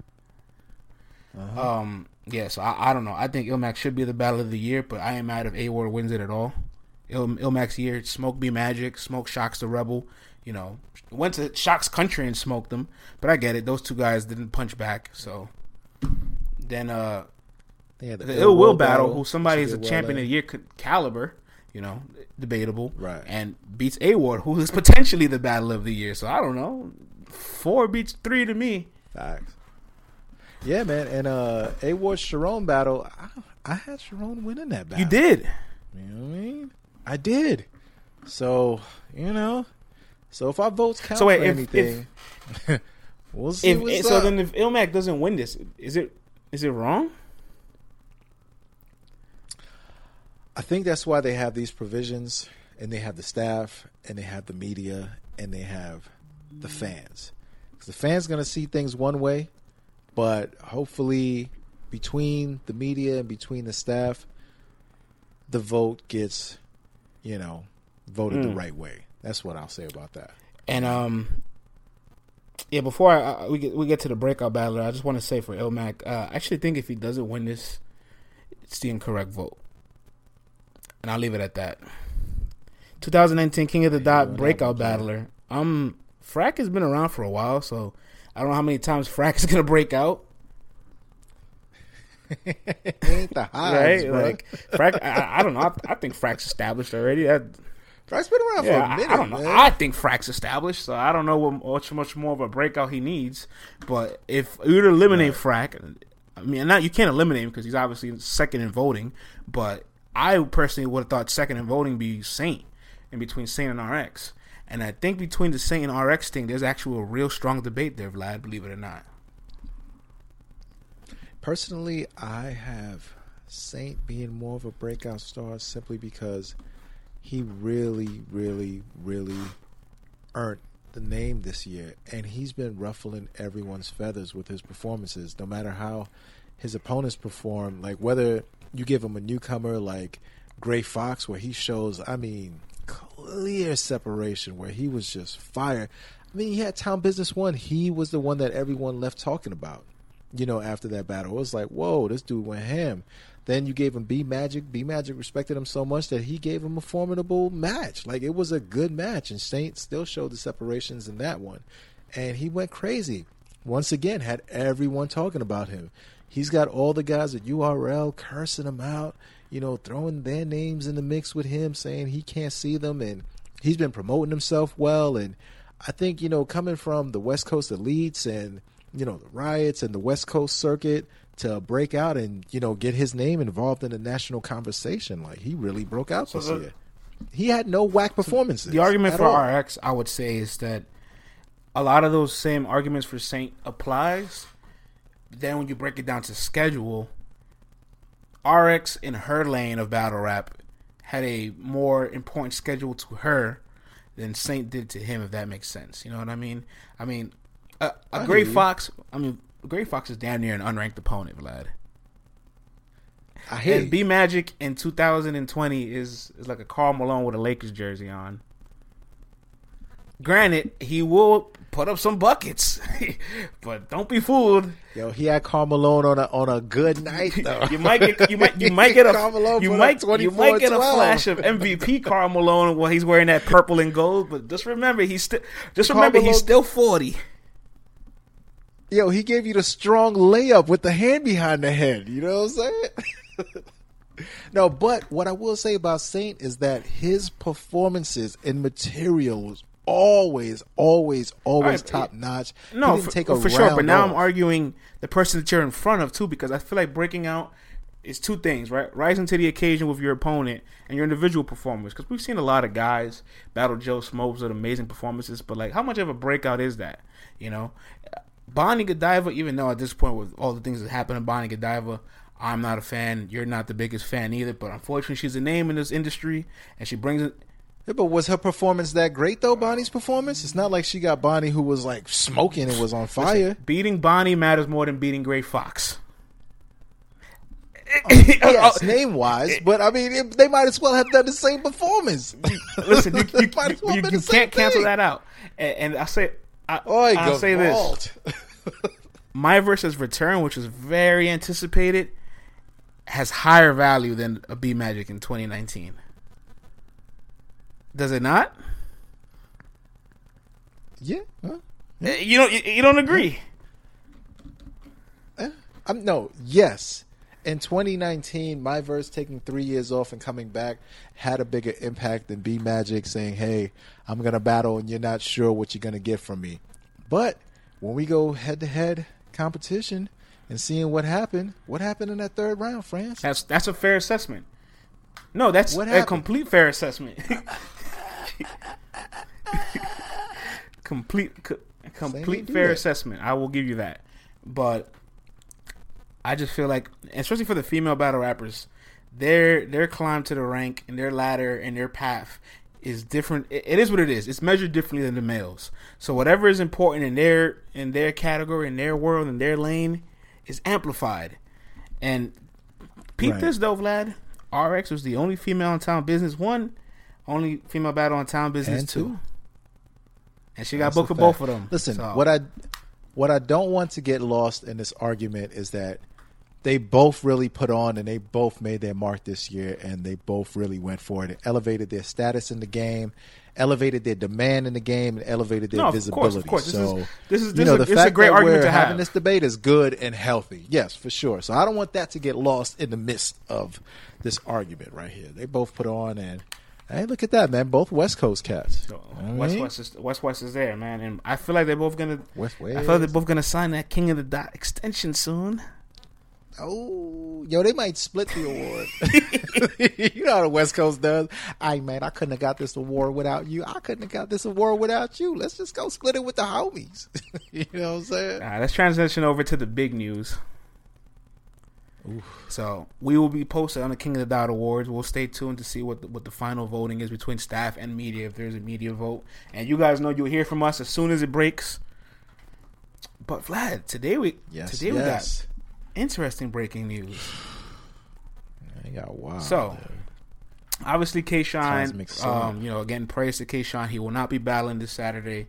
Um, yeah, so I, I don't know. I think Ilmac should be the battle of the year, but I am mad if A Ward wins it at all. Il, Ilmac's year, Smoke be Magic, Smoke Shox the Rebel. You know, went to Shock's country and smoked them, but I get it. Those two guys didn't punch back, so then uh Yeah, the Ill Will battle, who somebody is a be well champion of the year caliber, you know, debatable, Right. And beats A Ward, who is potentially the battle of the year. So I don't know, four beats three to me. Facts. Yeah, man, and uh, A Ward Charron battle, I, I had Charron winning that battle. You did. You know what I mean? I did. So you know, so if our votes count So wait, for if- anything, we'll see If, so up. then, if Ilmac doesn't win this, is it is it wrong? Think that's why they have these provisions, and they have the staff, and they have the media, and they have the fans. 'Cause the fans going to see things one way, but hopefully, between the media and between the staff, the vote gets, you know, voted the Mm. right way. That's what I'll say about that. And um, yeah. Before I, I, we get we get to the breakout battler, I just want to say for Ilmac, uh, I actually think if he doesn't win this, it's the incorrect vote, and I'll leave it at that. 2019 King of the Dot breakout battler. Um, Frack has been around for a while, so I don't know how many times Frack is gonna break out. ain't the highs, right? bro. Like Frack, I, I don't know. I, I think Frack's established already. That, Frack's been around yeah, for a I- minute. I, don't know. man. I think Frack's established, so I don't know what much much more of a breakout he needs. But if you were to eliminate Frack, I mean, not you can't eliminate him because he's obviously second in voting. But I personally would have thought second in voting be Saint in between Saint and RX. And I think between the Saint and RX thing, there's actually a real strong debate there, Vlad. Believe it or not. Personally, I have Saint being more of a breakout star simply because he really, really, really earned the name this year, and he's been ruffling everyone's feathers with his performances. No matter how his opponents perform, like whether you give him a newcomer like Gray Fox, where he shows, I mean, clear separation, where he was just fire. I mean, he had Town Business One. He was the one that everyone left talking about you know, after that battle. It was like, whoa, this dude went ham. Then you gave him B Magic. B Magic respected him so much that he gave him a formidable match. Like it was a good match, and Saint still showed the separations in that one. And he went crazy. Once again, had everyone talking about him. He's got all the guys at URL cursing him out, you know, throwing their names in the mix with him, saying he can't see them, and he's been promoting himself well. And I think you know, coming from the West Coast elites and you know the riots and the West Coast circuit to break out and you know get his name involved in the national conversation, like he really broke out this the- year. He had no whack performances. The argument for all. RX, I would say, is that a lot of those same arguments for Saint applies. Then when you break it down to schedule, RX in her lane of battle rap had a more important schedule to her than Saint did to him. If that makes sense, you know what I mean? I mean, a, a I Gray. Fox. I mean, Gray Fox is damn near an unranked opponent, Vlad. I hear And. B Magic in 2020 is is like a Karl Malone with a Lakers jersey on. Granted, he will put up some buckets, but don't be fooled. Yo, he had Karl Malone on a on a good night though. You might get you might you might get a you might you might get a flash of MVP Karl Malone while he's wearing that purple and gold. But just remember, he's still just remember he's still 40. Yo, he gave you the strong layup with the hand behind the head. You know what I'm saying? no, but what I will say about Saint is that his performances and material was always, always, always Alright, top notch. No, for, for sure. But now I'm arguing the person that you're in front of too, because I feel like breaking out is two things, right? Rising to the occasion with your opponent and your individual performance. Because we've seen a lot of guys battle Joe Smokes with amazing performances, but like, how much of a breakout is that? You know, Bonnie Godiva. Even though at this point with all the things that happened to Bonnie Godiva, I'm not a fan. You're not the biggest fan either. But unfortunately, she's a name in this industry, and she brings it. Yeah, but was her performance that great though? Bonnie's performance. It's not like she got Bonnie who was like smoking and was on fire. Beating Bonnie matters more than beating Gray Fox. Oh, yes, oh, oh. name wise, but I mean, it, they might as well have done the same performance. Listen, you, you, well you- you can't cancel that out. And, and I say, I, I'll say this: my versus return, which was very anticipated, has higher value than a B Magic in 2019. Does it not? yeah, huh? Uh, You don't. You, you don't agree? I'm no, yes. In 2019, my verse taking three years off and coming back had a bigger impact than B Magic saying, "Hey, I'm gonna battle and you're not sure what you're gonna get from me." But when we go head to head competition and seeing what happened, what happened in that third round, France? That's that's a fair assessment. No, that's a complete fair assessment. complete, co- complete fair that. assessment. I will give you that. But I just feel like, especially for the female battle rappers, their their climb to the rank and their ladder and their path is different. It, it is what it is. It's measured differently than the males. So whatever is important in their in their category, in their world, in their lane, is amplified. And peep Right. this though, Vlad. RX was the only female in town business. One, only female battle in town business. Two. two. And she got booked for both of them. Listen, So- what I what I don't want to get lost in this argument is that they both really put on and they both made their mark this year and they both really went for it and elevated their status in the game, elevated their demand in the game, and elevated their No, of visibility. course, of course. This So is- this is- you this know is a- the is a fact great that argument we're to having this debate is good and healthy. Yes, for sure. So I don't want that to get lost in the midst of this argument right here. They both put on and hey, look at that, man. Both West Coast cats. So, You know what I West mean? West is West West is there, man, and I feel like they're both gonna. West West. I feel like they're both gonna sign that King of the Dot extension soon. Oh, yo, they might split the award. you know how the West Coast does. Hey, man, I couldn't have got this award without you. I couldn't have got this award without you. Let's just go split it with the homies. you know what I'm saying? All right, let's transition over to the big news. So we will be posted on the King of the Dot Awards. We'll stay tuned to see what the, what the final voting is between staff and media, if there's a media vote. And you guys know you'll hear from us as soon as it breaks. But Vlad, today we Yes, today we got interesting breaking news. They got wild. So, obviously, K Shine, um, you know, again, praise to K Shine. He will not be battling this Saturday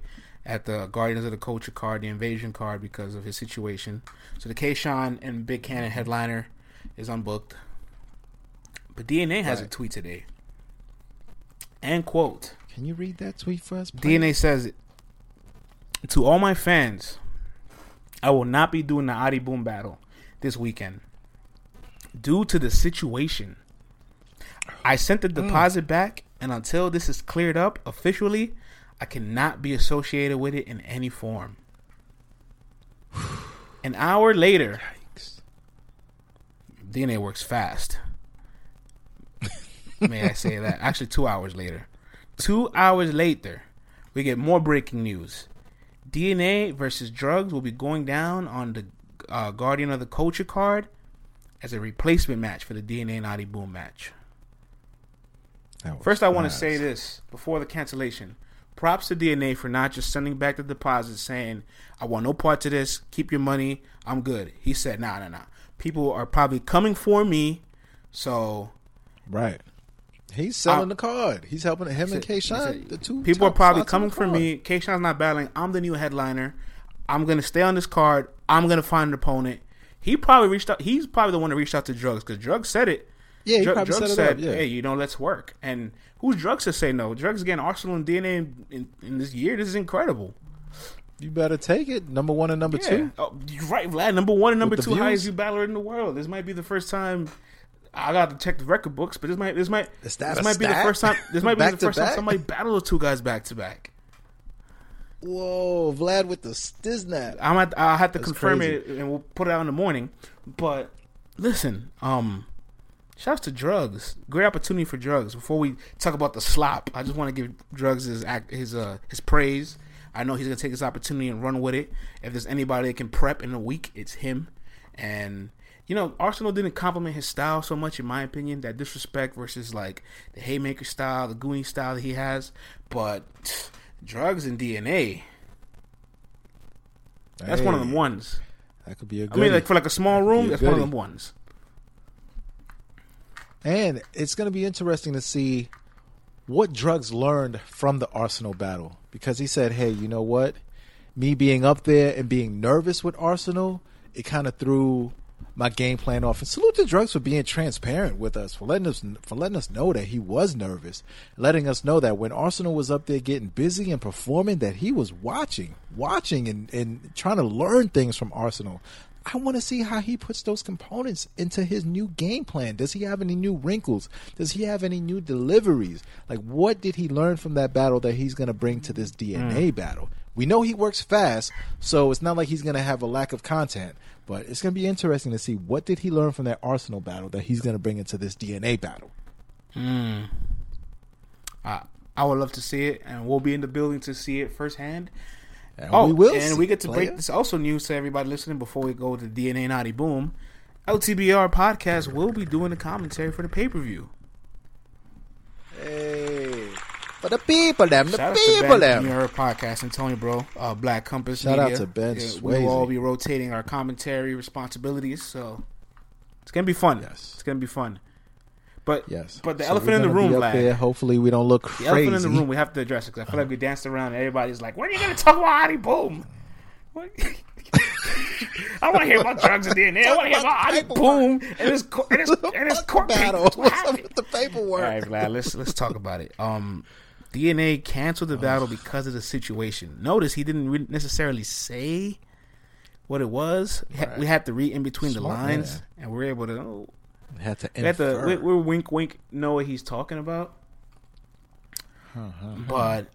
at the Guardians of the Culture card, the Invasion card, because of his situation. So, the K Shine and Big Kannon headliner is unbooked. But DNA has a tweet today. And quote Can you read that tweet for us? please? DNA says. To all my fans, I will not be doing the Adi Boom battle this weekend. Due to the situation, I sent the mm. deposit back, and until this is cleared up officially, I cannot be associated with it in any form. An hour later, DNA works fast. May I say that? Actually, two hours later. Two hours later, we get more breaking news. DNA versus drugs will be going down on the uh, Guardian of the Culture card as a replacement match for the DNA Naughty Boom match. First, I want to say this before the cancellation. Props to DNA for not just sending back the deposit saying, I want no part to this. Keep your money. I'm good. He said, nah, nah, nah. People are probably coming for me. So Right. He's selling I- the card. He's helping him and K He Shine. said, The two people are probably coming for me. K Shine's not battling. I'm the new headliner. I'm gonna stay on this card. I'm gonna find an opponent. He probably reached out. He's probably the one that reached out to Drugs because Drugs said it. Yeah, he Drug- probably Drugs set it said, up. Yeah. "Hey, you know, let's work." And who's Drugs to say no? Drugs again, Arsonal and DNA in, in, in this year. This is incredible. You better take it. Number one and number Yeah. two. Oh, you're right, Vlad. Number one and number the two highest you battler in the world. This might be the first time. I got to check the record books, but this might this might this might be the first time. This might be the first time somebody battled those two guys back to back. Whoa, Vlad with the stiznat. I'm at, I'll have to That's confirm crazy. it and we'll put it out in the morning. But listen, um, shouts to drugs. Great opportunity for drugs. Before we talk about the slop, I just want to give drugs his act, his uh his praise. I know he's gonna take this opportunity and run with it. If there's anybody that can prep in a week, it's him. And you know, Arsonal didn't compliment his style so much, in my opinion. That disrespect versus like the haymaker style, the Goonie style that he has. But drugs and DNA, that's one of them ones. That could be a I good. One. I mean, like for like a small room, a that's one of goodie. them ones. And it's going to be interesting to see what drugs learned from the Arsonal battle because he said, "Hey, you know what? Me being up there and being nervous with Arsonal, it kind of threw my game plan off." And salute to drugs for being transparent with us for letting us for letting us know that he was nervous, letting us know that when Arsonal was up there getting busy and performing, that he was watching, watching, and and trying to learn things from Arsonal. I want to see how he puts those components into his new game plan. Does he have any new wrinkles? Does he have any new deliveries? Like, what did he learn from that battle that he's going to bring to this DNA battle? We know he works fast, so it's not like he's going to have a lack of content. But it's going to be interesting to see what did he learn from that Arsonal battle that he's going to bring into this DNA battle. Hmm. I, I would love to see it, and we'll be in the building to see it firsthand. And oh, we will, and we get to player. break this. Also, news to everybody listening before we go to DNA Naughty Boom. LTBR podcast will be doing the commentary for the pay per view. Hey, for the people, them, the Shout people, them. your podcast and Tony Bro, uh, Black Compass. Shout out to Ben we will all be rotating our commentary responsibilities, so it's gonna be fun. Yes. it's gonna be fun. But Yes, but the So elephant in the room, be Vlad. there. Hopefully, we don't look The crazy. elephant in the room, we have to address it because I feel like we danced around and everybody's like, when are you going to talk about Adi Boom? What? I want to hear about drugs and DNA. I want to hear about Adi Boom and his, co- and his, and his court battle. papers. What What's up with the paperwork? All right, Vlad, let's, let's talk about it. Um, DNA canceled the battle because of the situation. Notice he didn't re- necessarily say what it was. We had- We had to read in between the lines, man. and we're able to. Oh, Had to we have to we, we're wink wink know what he's talking about. But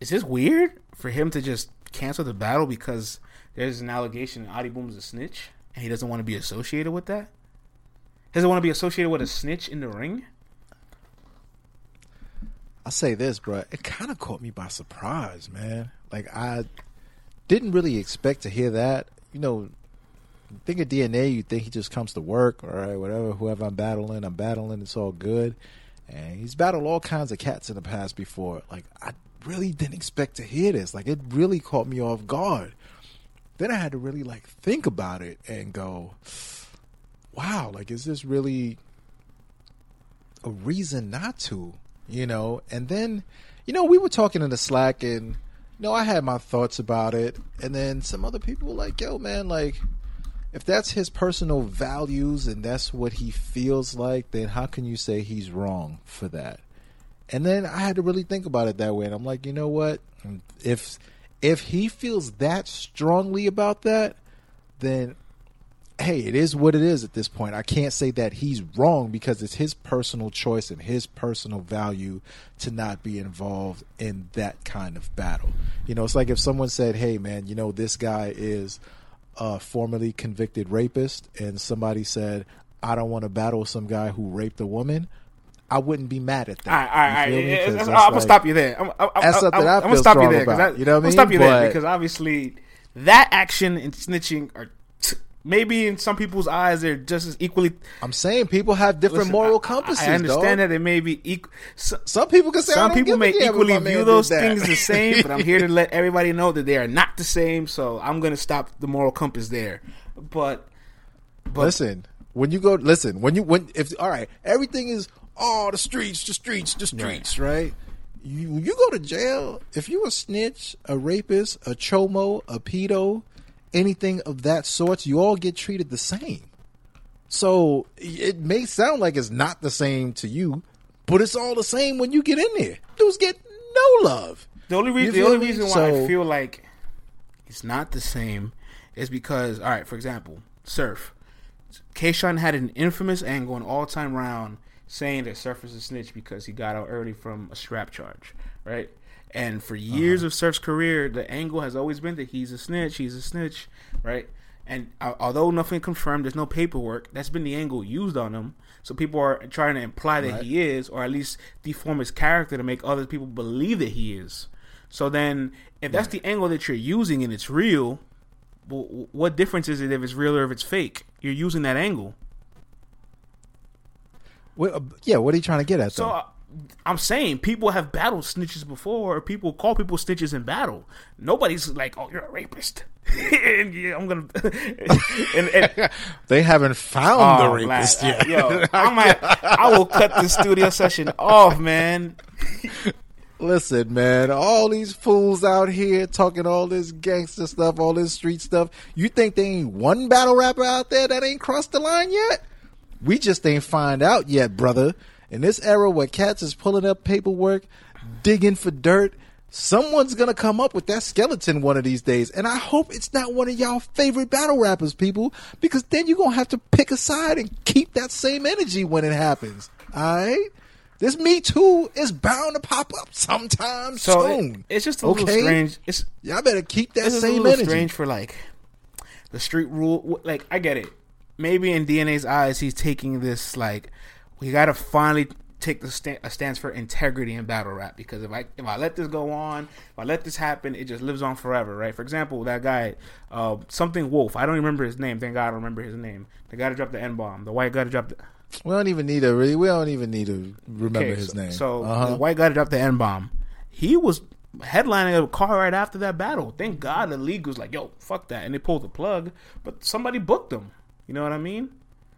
is this weird for him to just cancel the battle because there's an allegation Adi Boom's is a snitch and he doesn't want to be associated with that? He doesn't want to be associated with a snitch in the ring? I'll say this, bro. It kind of caught me by surprise, man. Like I didn't really expect to hear that. You know, think of DNA, you think he just comes to work, all right, whatever, whoever I'm battling, I'm battling, it's all good. And he's battled all kinds of cats in the past before. Like I really didn't expect to hear this. Like it really caught me off guard. Then I had to really like think about it and go, wow, like is this really a reason not to, you know. And then, you know, we were talking in the Slack, and you know, I had my thoughts about it, and then some other people were like, "Yo, man, like." If that's his personal values and that's what he feels like, then how can you say he's wrong for that? And then I had to really think about it that way, and I'm like, you know what? If if he feels that strongly about that, then hey, it is what it is at this point. I can't say that he's wrong because it's his personal choice and his personal value to not be involved in that kind of battle. You know, it's like if someone said, "Hey, man, you know this guy is a formerly convicted rapist," and somebody said, "I don't want to battle some guy who raped a woman." I wouldn't be mad at that. All right, all right, all You feel right. me? Yeah, 'Cause yeah, I'm gonna stop you there. I'm, I'm, That's something I'm, I I'm gonna stop you there about. You know what I I'm mean? stop you there because obviously that action and snitching are maybe in some people's eyes they're just as equally. I'm saying people have different Listen, moral compasses. I, understand dog. that it may be equal. So, Some people can say some people may equally view those things the same, but I'm here to let everybody know that they are not the same. So I'm gonna stop the moral compass there. But but listen, when you go, listen, when you when if all right, everything is oh the streets, the streets, the streets, right? You you go to jail if you a snitch, a rapist, a chomo, a pedo, anything of that sort, you all get treated the same. So it may sound like it's not the same to you, but it's all the same when you get in there. Dudes get no love. The only reason, the only me? reason why So- I feel like it's not the same is because, all right, for example, Surf. K Shine had an infamous angle, an all-time round, saying that Surf is a snitch because he got out early from a strap charge, right? And for years Uh-huh. of Surf's career, the angle has always been that he's a snitch, he's a snitch, right? And uh, although nothing confirmed, there's no paperwork. That's been the angle used on him. So people are trying to imply that Right. he is, or at least deform his character to make other people believe that he is. So then, if that's the angle that you're using and it's real, well, what difference is it if it's real or if it's fake? You you're using that angle. What, uh, yeah, what are you trying to get at? So though? uh, I'm saying people have battled snitches before, or people call people snitches in battle. Nobody's like, "Oh, you're a rapist," and yeah, I'm gonna. and, and, they haven't found oh, the rapist yet. uh, yo, I might, I will cut this studio session off, man. Listen, man, all these fools out here talking all this gangster stuff, all this street stuff. You think they ain't one battle rapper out there that ain't crossed the line yet? We just ain't find out yet, brother. In this era where cats is pulling up paperwork, digging for dirt, someone's gonna come up with that skeleton one of these days. And I hope it's not one of y'all favorite battle rappers, people, because then you're gonna have to pick a side and keep that same energy when it happens. Alright? This Me Too is bound to pop up sometime So it- soon. it's just a little Okay? strange. It's Y'all better keep that a same little energy. strange for like the street rule. Like I get it. Maybe in DNA's eyes, he's taking this like we got to finally take the stand, a stance for integrity in battle rap because if I if I let this go on, if I let this happen, it just lives on forever, right? For example, that guy, uh, something Wolf. I don't remember his name. Thank God I don't remember his name. The guy that dropped the N bomb. The white guy that dropped. The, We don't even need to really. We don't even need to remember Okay, his so, name. So Uh-huh. the white guy that dropped the N bomb, he was headlining a car right after that battle. Thank God the league was like, "Yo, fuck that," and they pulled the plug. But somebody booked him. You know what I mean?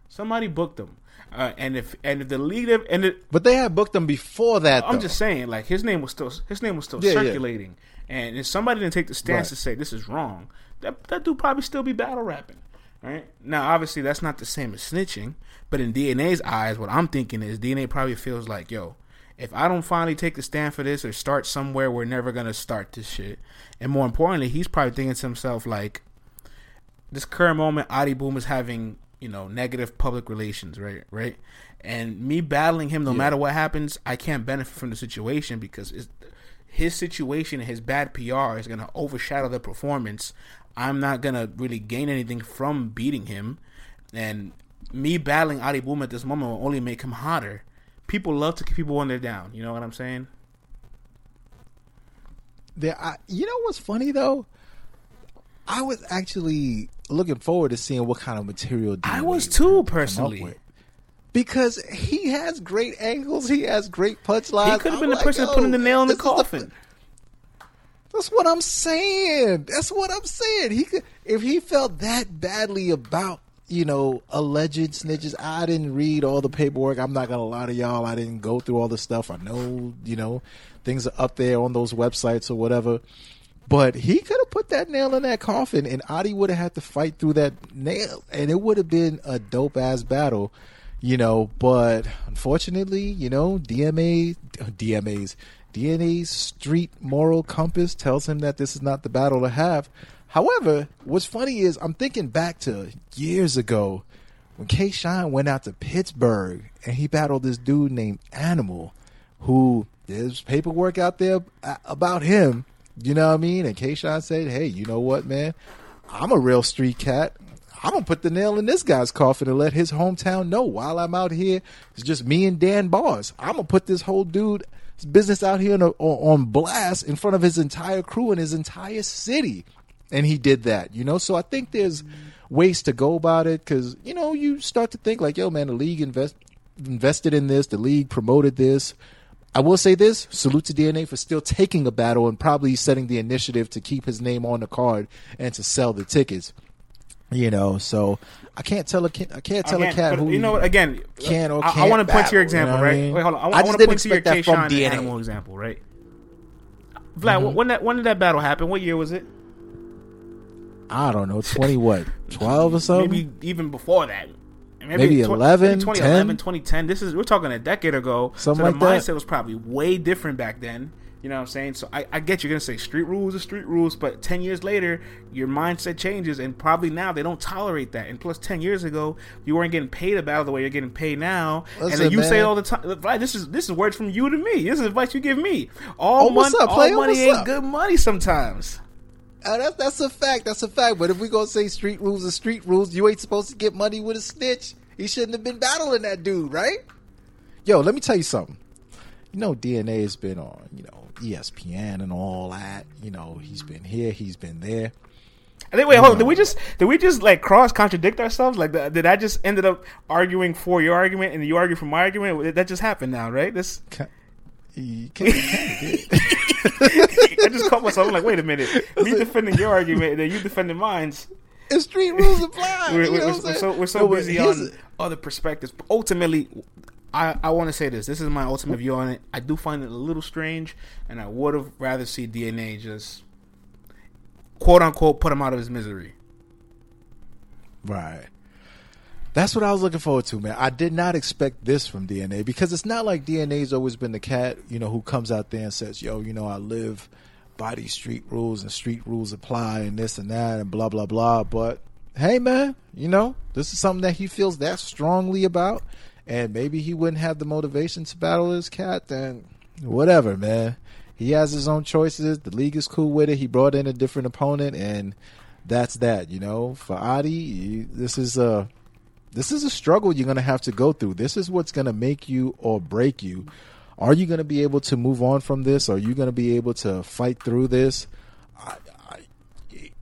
Somebody booked him. Uh, and if and if the league and it, but they had booked him before that. I'm though. just saying, like his name was still his name was still Yeah, yeah. circulating, and if somebody didn't take the stance Right. to say this is wrong, that that dude probably still be battle rapping, right? Now, obviously, that's not the same as snitching, but in DNA's eyes, what I'm thinking is DNA probably feels like, yo, if I don't finally take the stand for this or start somewhere, we're never gonna start this shit. And more importantly, he's probably thinking to himself like, this current moment, Adi Boom is having you know negative public relations, right? Right, and me battling him, no matter what happens, I can't benefit from the situation because it's, his situation his bad PR is gonna overshadow the performance. I'm not gonna really gain anything from beating him, and me battling Adi Boom at this moment will only make him hotter. People love to keep people when they're down. You know what I'm saying? There, I, you know what's funny though? I was actually looking forward to seeing what kind of material. I was too personally. because he has great angles. He has great punchlines. He could have I'm been the like, person oh, putting the nail in the coffin. That's what I'm saying. That's what I'm saying. He could, if he felt that badly about, you know, alleged snitches. I didn't read all the paperwork. I'm not gonna lie to y'all. I didn't go through all the stuff. I know, you know, things are up there on those websites or whatever. But he could have put that nail in that coffin, and Adi would have had to fight through that nail, and it would have been a dope ass battle, you know. But unfortunately, you know, DMA, DMA's, DNA's street moral compass tells him that this is not the battle to have. However, what's funny is I'm thinking back to years ago when K Shine went out to Pittsburgh and he battled this dude named Animal, who there's paperwork out there about him. You know what I mean? And K Shine said, Hey, you know what, man? I'm a real street cat. I'm gonna put the nail in this guy's coffin and let his hometown know while I'm out here. It's just me and Dan Bars. I'm gonna put this whole dude business out here on, a, on blast in front of his entire crew and his entire city, and he did that. You know, so I think there's ways to go about it because you know you start to think like, yo, man, the league invest invested in this, the league promoted this. I will say this: salute to DNA for still taking a battle and probably setting the initiative to keep his name on the card and to sell the tickets. You know, so I can't tell a cat, I can't tell Again, a cat who you know? Again, can or I, can't I want to point to your battle, you know example, what I right? mean? Wait, hold on. I, I I want to point to your K DNA. animal example, right? Vlad, Mm-hmm. when that when did that battle happen? What year was it? I don't know, twenty what, twelve or something? Maybe even before that. Maybe, Maybe 11, maybe 2011, 10? 2010. This is we're talking a decade ago. Something so like the that. mindset was probably way different back then. You know what I'm saying? So I, I get you're gonna say street rules are street rules, but ten years later, your mindset changes, and probably now they don't tolerate that. And plus, ten years ago, you weren't getting paid about the way you're getting paid now. and Listen, then you say all the time? This is this is words from you to me. This is advice you give me. All Oh, money, up, all player? money What's ain't up? good money sometimes. Uh, that's that's a fact. That's a fact. But if we gonna say street rules are street rules, you ain't supposed to get money with a snitch. He shouldn't have been battling that dude, right? Yo, let me tell you something. You know, DNA has been on, you know, ESPN and all that. You know, he's been here, he's been there. I think wait, hold on. Did we just did we just like cross contradict ourselves? Like, the, did I just ended up arguing for your argument and you argue for my argument? That just happened now, right? This You can't- can't I just caught myself. I'm like, wait a minute. Me defending your argument and then you defending mine's. It's street rules apply. We're, you know we're, we're so we're so No, busy on the- other perspectives. But ultimately, I I want to say this. This is my ultimate view on it. I do find it a little strange, and I would have rather see DNA just quote unquote put him out of his misery. Right. That's what I was looking forward to, man. I did not expect this from DNA because it's not like DNA's always been the cat, you know, who comes out there and says, "Yo, you know, I live these street rules and street rules apply and this and that and blah blah blah." But hey, man, you know, this is something that he feels that strongly about, and maybe he wouldn't have the motivation to battle his cat. Then whatever, man. He has his own choices. The league is cool with it. He brought in a different opponent, and that's that. You know, for Adi, this is a this is a struggle you're to have to go through. This is what's to make you or break you. Are you going to be able to move on from this? Are you going to be able to fight through this? I, I,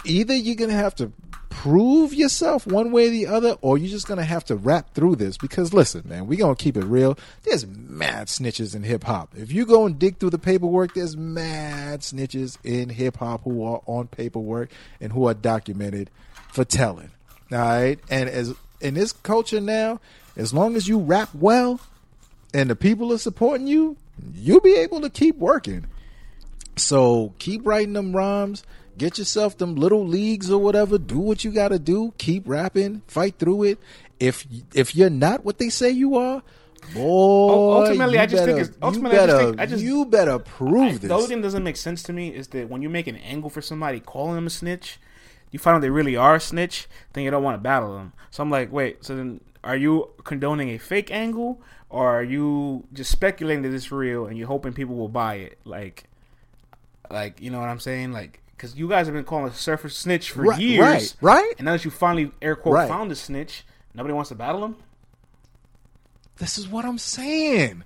either you're going to have to prove yourself one way or the other, or you're just going to have to rap through this. Because listen, man, we're going to keep it real. There's mad snitches in hip hop. If you go and dig through the paperwork, there's mad snitches in hip hop who are on paperwork and who are documented for telling. All right, and as in this culture now, as long as you rap well and the people are supporting you, you'll be able to keep working. So keep writing them rhymes. Get yourself them little leagues or whatever. Do what you got to do. Keep rapping. Fight through it. If if you're not what they say you are, boy, ultimately, I just think it's- ultimately, I just better, think- I just- you better prove this. The only thing that doesn't make sense to me is that when you make an angle for somebody calling them a snitch, you find out they really are a snitch, then you don't want to battle them. So I'm like, wait, so then are you condoning a fake angle or are you just speculating that it's real and you're hoping people will buy it? Like, like you know what I'm saying? Like, because you guys have been calling a surfer snitch for Right, years, right, right. And now that you finally air quote Right. found a snitch, nobody wants to battle him. This is what I'm saying.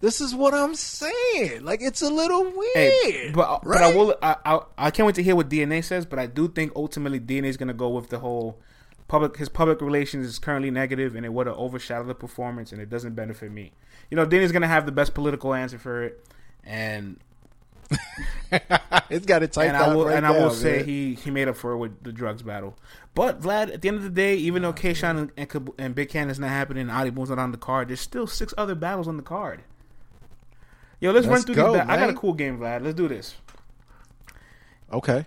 This is what I'm saying. Like it's a little weird. Hey, but but I will. I, I I can't wait to hear what DNA says. But I do think ultimately DNA is going to go with the whole public. His public relations is currently negative, and it would have overshadowed the performance, and it doesn't benefit me. You know, going to have the best political answer for it, and it's got it typed and I will right and I will now, say he he made up for it with the drugs battle. But Vlad, at the end of the day, even though ah, K Shine and, and, and Big Can is not happening, and Adi Boom's not on the card, there's still six other battles on the card. Yo, let's, run Let's through go, these. Ba- I got a cool game, Vlad. Let's do this. Okay.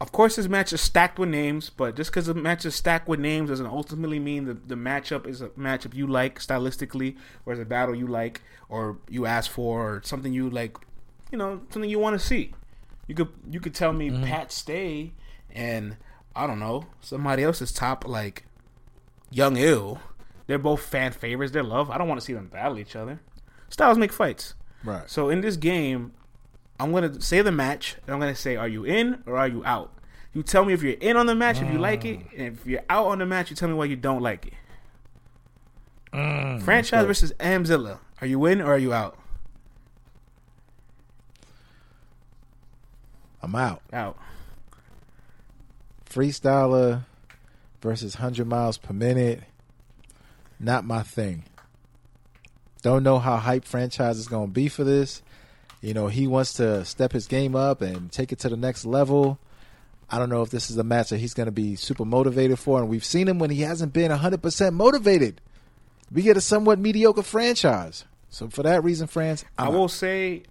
Of course, this match is stacked with names, but just because the match is stacked with names doesn't ultimately mean that the matchup is a matchup you like stylistically, or is a battle you like, or you ask for, or something you like, you know, something you want to see. You could you could tell me mm-hmm. Pat Stay and I don't know somebody else's top like Young Ill. They're both fan favorites. They're love. I don't want to see them battle each other. Styles make fights. Right. So in this game, I'm gonna say the match, and I'm gonna say, are you in or are you out? You tell me if you're in on the match, if you like it, mm. and if you're out on the match, you tell me why you don't like it. Mm, franchise versus Amzilla. Are you in or are you out? I'm out. Out. Freestyler versus 100 miles per minute. Not my thing. Don't know how hype franchise is going to be for this. You know, he wants to step his game up and take it to the next level. I don't know if this is a match that he's going to be super motivated for. And we've seen him when he hasn't been 100% motivated. We get a somewhat mediocre franchise. So for that reason, friends, i I'm will out. say,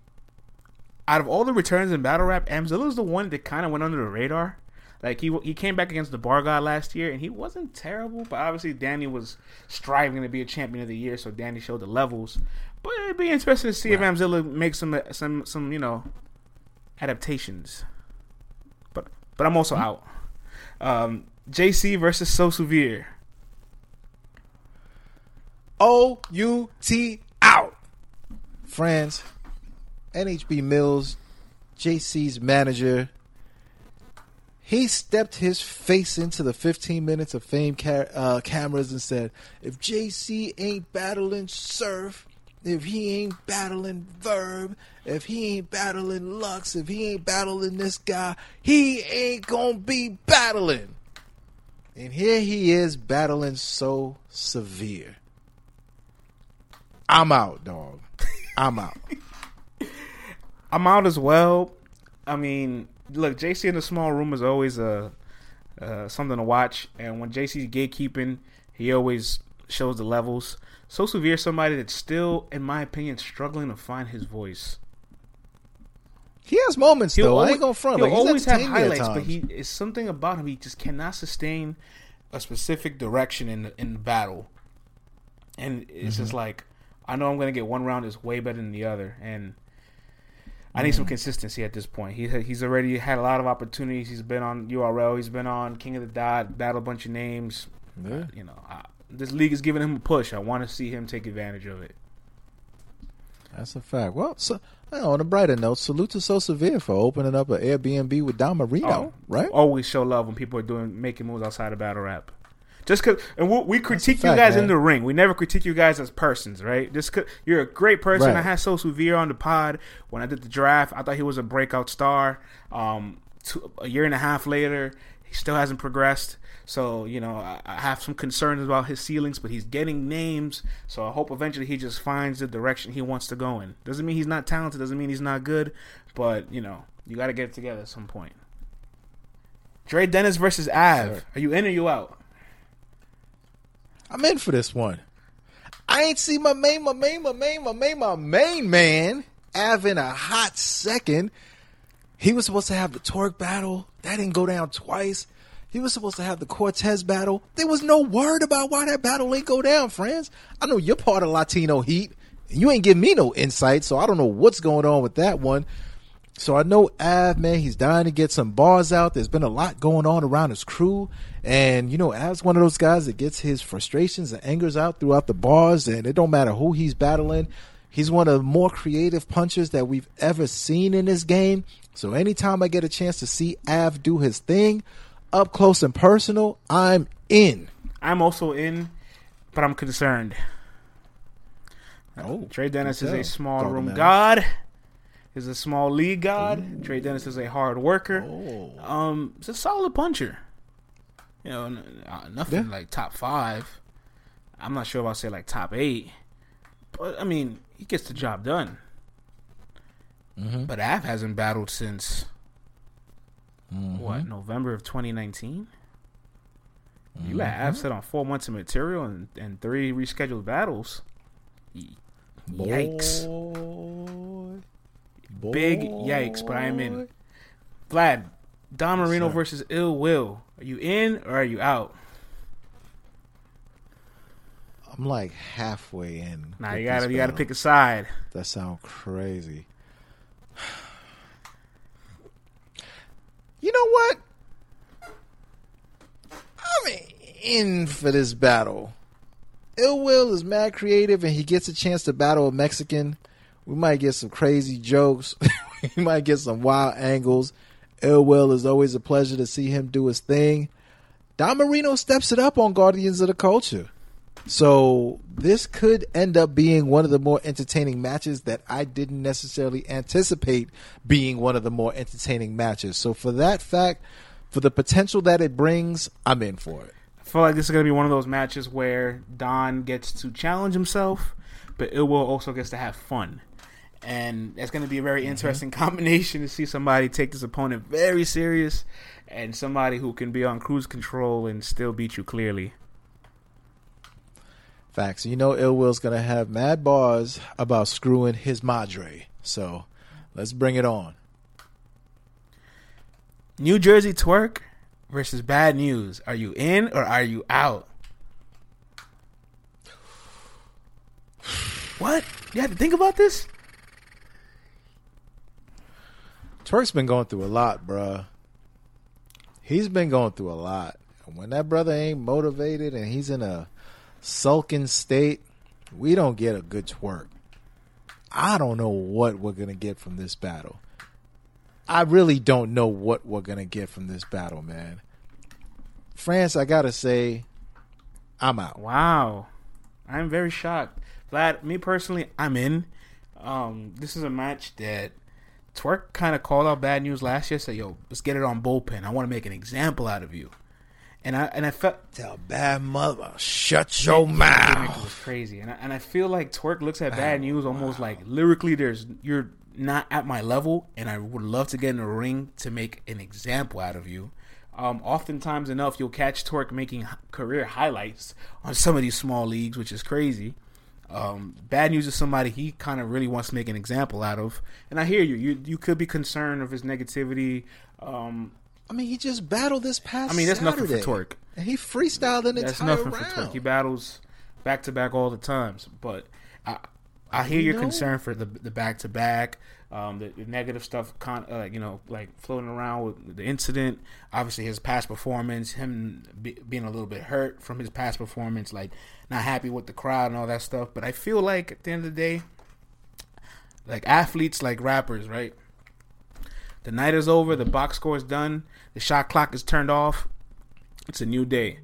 out of all the returns in battle rap, Amzilla's the one that kind of went under the radar. Like he he came back against the Bar God last year, and he wasn't terrible. But obviously, Danny was striving to be a champion of the year, so Danny showed the levels. But it'd be interesting to see if Amzilla makes some some some you know adaptations. But but I'm also out. Um, JC versus So Severe. O U T out. Friends, NHB Mills, JC's manager, he stepped his face into the 15 minutes of fame ca- uh, cameras and said, if JC ain't battling Surf, if he ain't battling Verb, if he ain't battling Lux, if he ain't battling this guy, he ain't gonna be battling. And here he is battling so severe. I'm out, dog. I'm out. I'm out as well. I mean, look, JC in the small room is always a uh, something to watch, and when JC's gatekeeping, he always shows the levels. So severe, somebody that's still, in my opinion, struggling to find his voice. He has moments He'll though. I always, ain't gonna front. he'll Like, always have highlights, but he is something about him. He just cannot sustain a specific direction in in battle, and it's Mm-hmm. just like I know I'm gonna get one round is way better than the other, and I need Mm-hmm. some consistency at this point. He he's already had a lot of opportunities. He's been on URL. He's been on King of the Dot, battle a bunch of names. Yeah. You know, I, this league is giving him a push. I want to see him take advantage of it. That's a fact. Well, so, on a brighter note, salute to So Severe for opening up an Airbnb with Don Marino, Oh, right? Always show love when people are doing making moves outside of battle rap. Just cause, and we, we critique fact, you guys man. in the ring. We never critique you guys as persons, right? Just cause you're a great person. Right. I had So Severe on the pod when I did the draft. I thought he was a breakout star. Um, two, a year and a half later, he still hasn't progressed. So you know, I, I have some concerns about his ceilings, but he's getting names. So I hope eventually he just finds the direction he wants to go in. Doesn't mean he's not talented. Doesn't mean he's not good. But you know, you got to get it together at some point. Dre Dennis versus Av. Sure. Are you in or you out? I'm in for this one. I ain't see my main, my main, my main, my main, my main man having a hot second. He was supposed to have the Torque battle. That didn't go down twice. He was supposed to have the Cortez battle. There was no word about why that battle ain't go down, friends. I know you're part of Latino Heat. You ain't giving me no insight, so I don't know what's going on with that one. So I know Av, man, he's dying to get some bars out. There's been a lot going on around his crew. And, you know, Av's one of those guys that gets his frustrations and angers out throughout the bars. And it don't matter who he's battling. He's one of the more creative punchers that we've ever seen in this game. So anytime I get a chance to see Av do his thing up close and personal, I'm in. I'm also in, but I'm concerned. Oh, Trey Dennis is a small room god. Is a small league god. Trey Dennis is a hard worker. Oh. Um, he's a solid puncher. You know, uh, nothing Yeah. like top five. I'm not sure if I'll say like top eight, but I mean, he gets the job done. Mm-hmm. But Av hasn't battled since what November of 2019. You got Mm-hmm. Av set on four months of material and, and three rescheduled battles. Yikes! Boy. Big yikes! But I am in. Vlad, Don Marino sir. versus Ill Will. Are you in or are you out? I'm like halfway in. Nah, you gotta you gotta pick a side. That sounds crazy. You know what? I'm in for this battle. Ill Will is mad creative and he gets a chance to battle a Mexican. We might get some crazy jokes. we might get some wild angles. Ill Will is always a pleasure to see him do his thing. Don Marino steps it up on Guardians of the Culture. So this could end up being one of the more entertaining matches that I didn't necessarily anticipate being one of the more entertaining matches. So for that fact, for the potential that it brings, I'm in for it. I feel like this is gonna be one of those matches where Don gets to challenge himself, but Ill Will also gets to have fun. And it's going to be a very mm-hmm. interesting combination to see somebody take this opponent very serious and somebody who can be on cruise control and still beat you clearly. Facts. You know, Ill Will's gonna have mad bars about screwing his madre. So let's bring it on. New Jersey twerk versus bad news. Are you in or are you out? What? You had to think about this? Twerk's been going through a lot, bruh. He's been going through a lot. And when that brother ain't motivated and he's in a sulking state, we don't get a good twerk. I don't know what we're going to get from this battle. I really don't know what we're going to get from this battle, man. France, I got to say, I'm out. Wow. I'm very shocked. Vlad, me personally, I'm in. Um, this is a match that Twerk kind of called out bad news last year. Said, "Yo, let's get it on bullpen. I want to make an example out of you." And I and I felt Tell bad mother, shut your mouth. mouth. was crazy, and I, and I feel like Twerk looks at bad news almost like lyrically. There's you're not at my level, and I would love to get in the ring to make an example out of you. Um, oftentimes enough, you'll catch Twerk making career highlights on some of these small leagues, which is crazy. Um, bad news is somebody he kind of really wants to make an example out of, and I hear you. You you could be concerned of his negativity. Um, I mean, he just battled this past. I mean, that's nothing for Saturday. Twerk. And he freestyled an That's entire nothing for. Twerk. He battles back to back all the times. But I I hear your know? concern for the the back to back, um, the, the negative stuff, con, uh, you know, like floating around with the incident. Obviously, his past performance, him be, being a little bit hurt from his past performance, like not happy with the crowd and all that stuff. But I feel like at the end of the day, like athletes, like rappers, right? The night is over. The box score is done. The shot clock is turned off. It's a new day.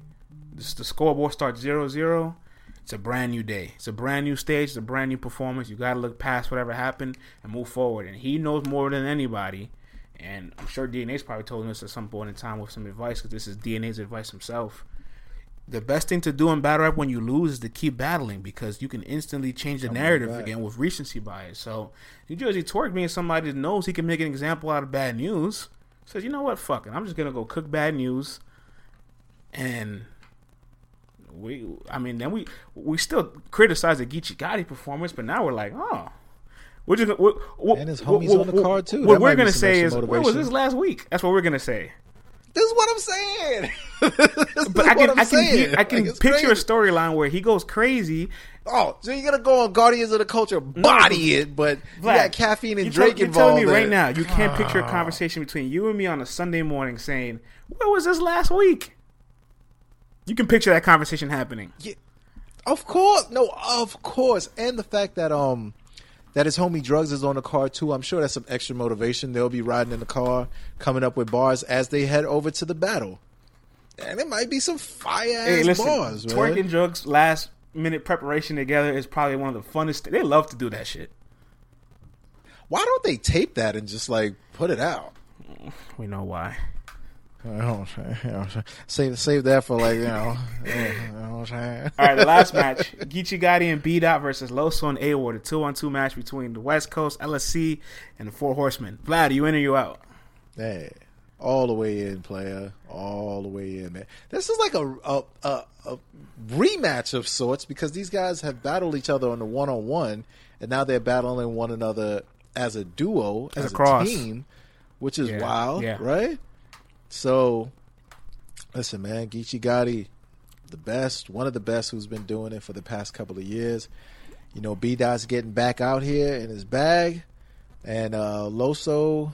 This, the scoreboard starts 0 0. It's a brand new day. It's a brand new stage. It's a brand new performance. You got to look past whatever happened and move forward. And he knows more than anybody. And I'm sure DNA's probably told him this at some point in time with some advice because this is DNA's advice himself. The best thing to do in battle rap when you lose is to keep battling because you can instantly change the oh narrative back. again with recency bias. So New Jersey Twerk being somebody that knows he can make an example out of bad news says, you know what, fuck it. I'm just gonna go cook bad news, and we. I mean, then we we still criticize the Geechi Gotti performance, but now we're like, oh. We're just gonna, what, what, And his what- homies what- on the what- card, too. What we're gonna say is, where was this last week? That's what we're gonna say. This is what I'm saying. But I can, I can, I can Like, it's picture crazy. a storyline where he goes crazy. Oh, so you're gonna go on Guardians of the Culture, body it, but you got caffeine and you Drake you're involved. telling me right now you can't picture a conversation between you and me on a Sunday morning saying, "Where was this last week?" You can picture that conversation happening. Yeah, of course, no, of course, and the fact that um that his homie Drugs is on the car too. I'm sure that's some extra motivation. They'll be riding in the car, coming up with bars as they head over to the battle, and it might be some fire ass Hey, listen, bars, man. twerk drugs last minute preparation together is probably one of the funnest. They love to do that shit. Why don't they tape that and just like put it out? We know why. You know what I'm saying? You know what I'm saying? Save save that for like you know. you know? All right, the last match: Geechi Gotti and B Dot versus Loso and A Ward, a two-on-two match between the West Coast LSC and the Four Horsemen. Vlad, you in or you out? Hey, all the way in, player. All the way in, man. This is like a a, a a rematch of sorts because these guys have battled each other on the one on one, and now they're battling one another as a duo, As as, a cross. team, which is Yeah, wild, yeah. right? So, listen, man, Geechi Gotti, the best, one of the best who's been doing it for the past couple of years. You know, B Dot's getting back out here in his bag, and uh, Loso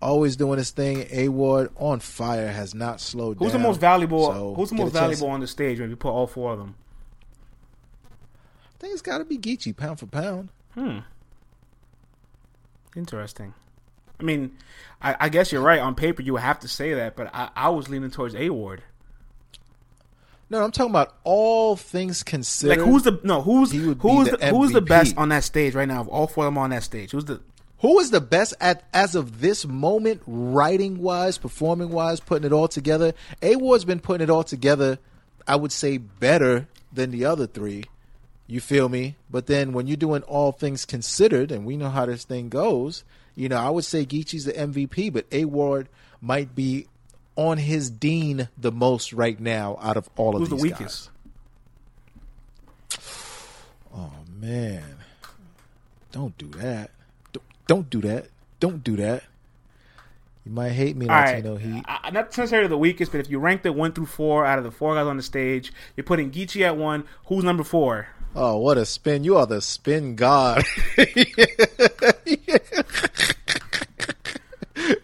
always doing his thing. A Ward on fire has not slowed Who's down. the most valuable? So, who's the most valuable on the stage when you put all four of them? I think it's got to be Geechi pound for pound. Hmm. Interesting. I mean, I, I guess you're right. On paper, you would have to say that, but I, I was leaning towards A Ward. No, I'm talking about all things considered. Like, who's the no? Who's He would be who's the, who's the best on that stage right now? Of all four of them on that stage, who's the Who is the best at as of this moment, writing wise, performing wise, putting it all together? A Ward's been putting it all together. I would say better than the other three. You feel me? But then when you're doing all things considered, and we know how this thing goes, you know, I would say Geechi's the MVP, but A Ward might be on his dean the most right now out of all of who's the these weakest? guys. Oh man, don't do that. Don't, don't that. Don't do that. You might hate me, All right, Latino Heat. I- not necessarily the weakest, but if you ranked it one through four out of the four guys on the stage, you're putting Geechi at one. Who's number four? Oh, what a spin! You are the spin god.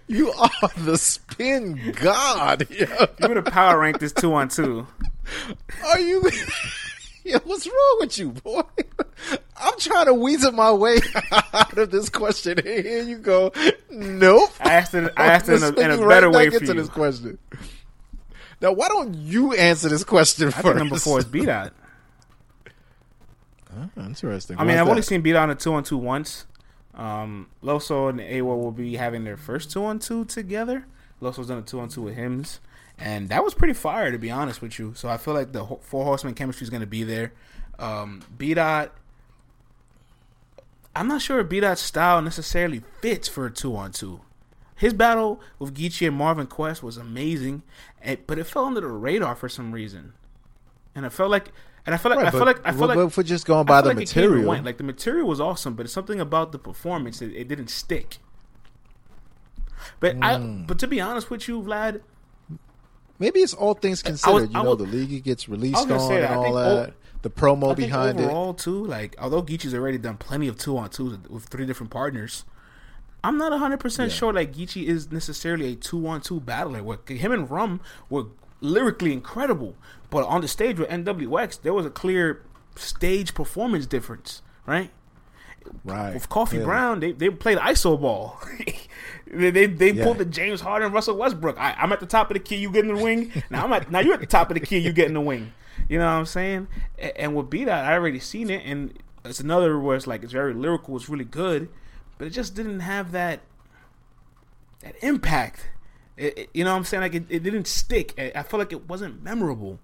you are the spin god. yo. You would have power rank this two on two. Are you? Yo, what's wrong with you, boy? I'm trying to weasel my way out of this question. And here you go. Nope. I asked it. I asked it in a, in a better right way for you. this question. Now, why don't you answer this question I first? think number four is B Dot. Huh, interesting. I mean, I've only that? seen beat on a two on two once. Um, Loso and A Ward will be having their first two on two together. Loso's done a two on two with Hims, and that was pretty fire to be honest with you. So I feel like the four horseman chemistry is going to be there. Um, B dot, I'm not sure if B dot's style necessarily fits for a two on two. His battle with Geechi and Marvin Quest was amazing, but it fell under the radar for some reason. And I felt like, and I felt like, Right, I felt like, I felt but- like, if we're just going by the like it material. Like the material was awesome, but it's something about the performance that it didn't stick. But I, Hmm. but to be honest with you, Vlad, maybe it's all things considered. I you know, was- the league gets released on and all that. the promo I behind it. overall too, like although Geechi's already done plenty of two on two with three different partners, I'm not 100 percent Yeah. sure like Geechi is necessarily a two on two battler. Where him and Rum were lyrically incredible, but on the stage with NWX, there was a clear stage performance difference, right? Right. With Coffee. Brown, they, they played ISO ball. they they, they Yeah. pulled the James Harden, Russell Westbrook. I, I'm at the top of the key, you get in the wing. Now I'm at now you're at the top of the key, you get in the wing. You know what I'm saying? And, and with B that I already seen it, and it's another where it's like it's very lyrical, it's really good, but it just didn't have that that impact. It, it- you know what I'm saying? Like it, it didn't stick. I, I feel like it wasn't memorable.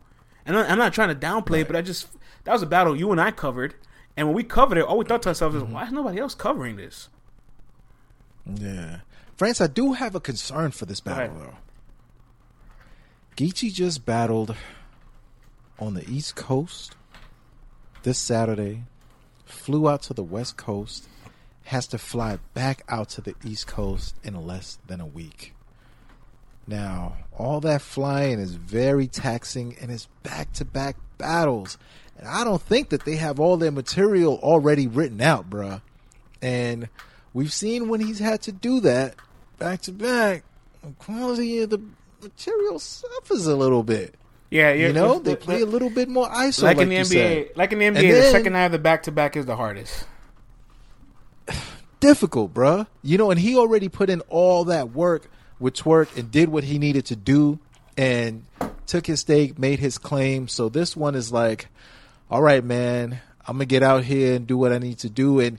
And I- I'm not trying to downplay it, but I just that was a battle you and I covered. And when we covered it, all we thought to ourselves is, mm-hmm. why is nobody else covering this? Yeah. France, I do have a concern for this battle, though. Geechi just battled on the East Coast this Saturday, flew out to the West Coast, has to fly back out to the East Coast in less than a week. Now, all that flying is very taxing and it's back to back battles. And I don't think that they have all their material already written out, bruh. And we've seen when he's had to do that back to back, the quality of the material suffers a little bit. Yeah, You know, they play a little bit more ISO, like, like, in the NBA. said. Like in the NBA, And the second half of the back to back is the hardest. difficult, bruh. You know, and he already put in all that work with twerk and did what he needed to do and took his stake, made his claim. So this one is like, all right, man, I'm gonna get out here and do what I need to do. And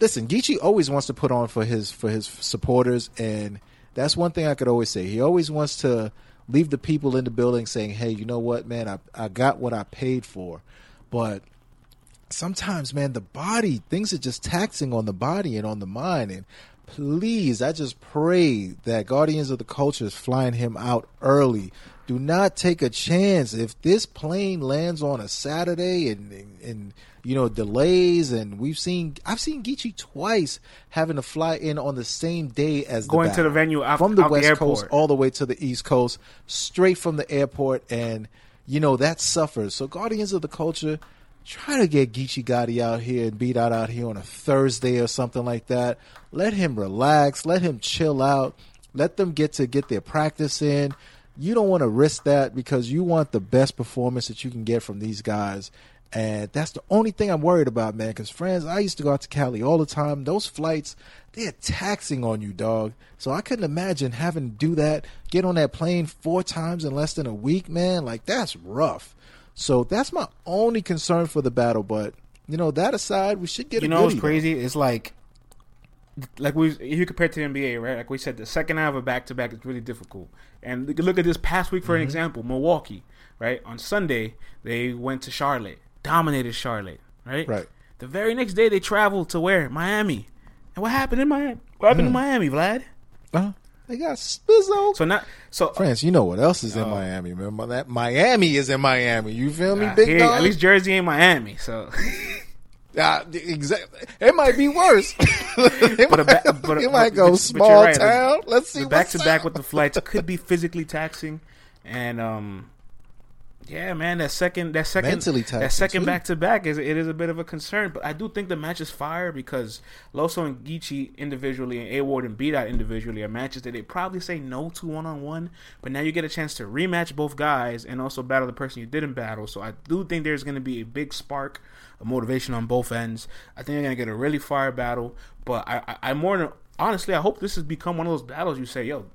listen, Geechi always wants to put on for his for his supporters, and that's one thing I could always say. He always wants to leave the people in the building saying, "Hey, you know what, man? I I got what I paid for," but sometimes, man, the body, things are just taxing on the body and on the mind. And please, I just pray that Guardians of the Culture is flying him out early. Do not take a chance. If this plane lands on a Saturday and, and, and you know, delays, and we've seen, I've seen Geechi twice having to fly in on the same day as the Going to the venue out- from the out the West Coast all the way to the East Coast, straight from the airport, and you know that suffers. So Guardians of the Culture, try to get Geechi Gotti out here and B Dot out here on a Thursday or something like that. Let him relax. Let him chill out. Let them get to get their practice in. You don't want to risk that because you want the best performance that you can get from these guys. And that's the only thing I'm worried about, man. Because, friends, I used to go out to Cali all the time. Those flights, they're taxing on you, dog. So I couldn't imagine having to do that, get on that plane four times in less than a week, man. Like, that's rough. So that's my only concern for the battle. But, you know, that aside, we should get you know what's crazy? It's like, like we if you compare to the NBA, right? Like we said, the second half of back to back is really difficult. And look- at this past week for Mm-hmm. an example, Milwaukee, right? On Sunday they went to Charlotte, dominated Charlotte, right? Right. The very next day they traveled to where Miami, and what happened in Miami? What happened in Miami, Vlad? though. Uh, they got Spizzo. So not so. France, you know what else is in Miami, man? My- That Miami is in Miami. You feel me, uh, big here- dog? at least Jersey ain't Miami, so Uh, exactly. It might be worse. it But a might, ba- but a- it might go but small right. town. Let's see back to back with the flights could be physically taxing, and um, yeah, man, that second that second Mentally that second back to back is it is a bit of a concern. But I do think the match is fire because Loso and Geechi individually and A Ward and B Dot individually are matches that they probably say no to one on one. But now you get a chance to rematch both guys and also battle the person you didn't battle. So I do think there's going to be a big spark of motivation on both ends. I think they're going to get a really fire battle. But I, I, I more than honestly, I hope this has become one of those battles you say, yo,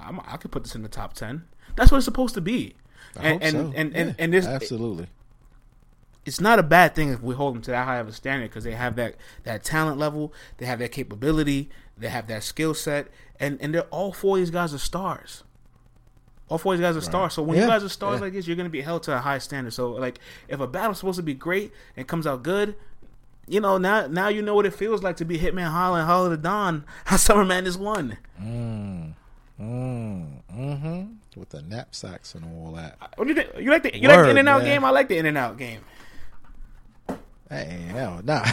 I'm, I could put this in the top ten. That's what it's supposed to be. I And and, so. and, and, Yeah, and this absolutely. it's not a bad thing if we hold them to that high of a standard because they have that that talent level, they have that capability, they have that skill set, and and they're all four of these guys are stars. All four of these guys are stars. So when Yeah. you guys are stars Yeah. like this, you're gonna be held to a high standard. So like if a battle's supposed to be great and comes out good, you know now now you know what it feels like to be Hitman Holla and Hollow Da Don. How Summer Madness won. Mm, mm-hmm. With the knapsacks and all that. What do you think? You like the you like the In and Out game? I like the In and Out game. Hey, hell, nah.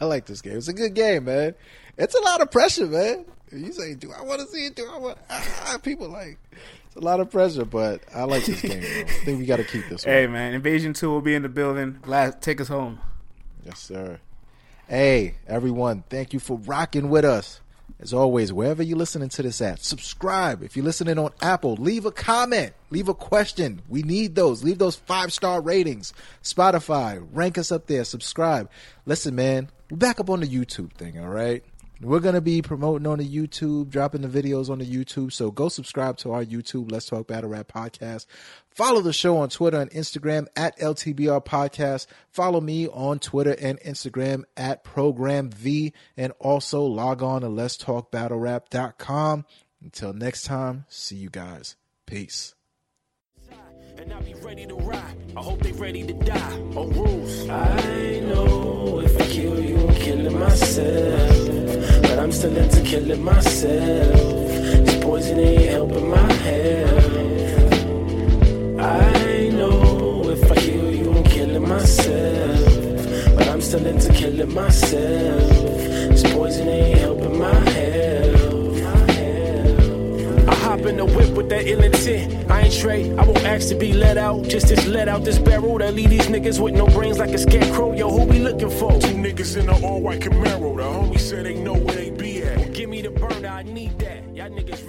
I like this game. It's a good game, man. It's a lot of pressure, man. You say, do I want to see it? Do I want? Ah, people like it's a lot of pressure, but I like this game. I think we got to keep this one. Hey man, Invasion Two will be in the building. Vlad take us home. Yes, sir. Hey, everyone, thank you for rocking with us. As always, wherever you're listening to this at, subscribe. If you're listening on Apple, leave a comment, leave a question. We need those. Leave those five star ratings. Spotify, rank us up there, subscribe. Listen, man, we're back up on the YouTube thing, all right? We're going to be promoting on the YouTube, dropping the videos on the YouTube. So go subscribe to our YouTube, Let's Talk Battle Rap Podcast. Follow the show on Twitter and Instagram at LTBR Podcast. Follow me on Twitter and Instagram at Program V. And also log on to Let's Talk Battle Rap.com. Until next time, see you guys. Peace. And I be ready to ride. I hope they ready to die. On rules. I know if I kill you, I'm killing myself. But I'm still into killing myself. This poison ain't helping my health. I know if I kill you, I'm killing myself. But I'm still into killing myself. This poison ain't helping my health. I hop in the whip with that ill intent. I ain't straight, I won't ask to be let out. Just as let out this barrel that leave these niggas with no brains like a scarecrow. Yo, who we looking for? Two niggas in an all white Camaro. The homie said they know where they be at. Give me the burner, I need that. Y'all niggas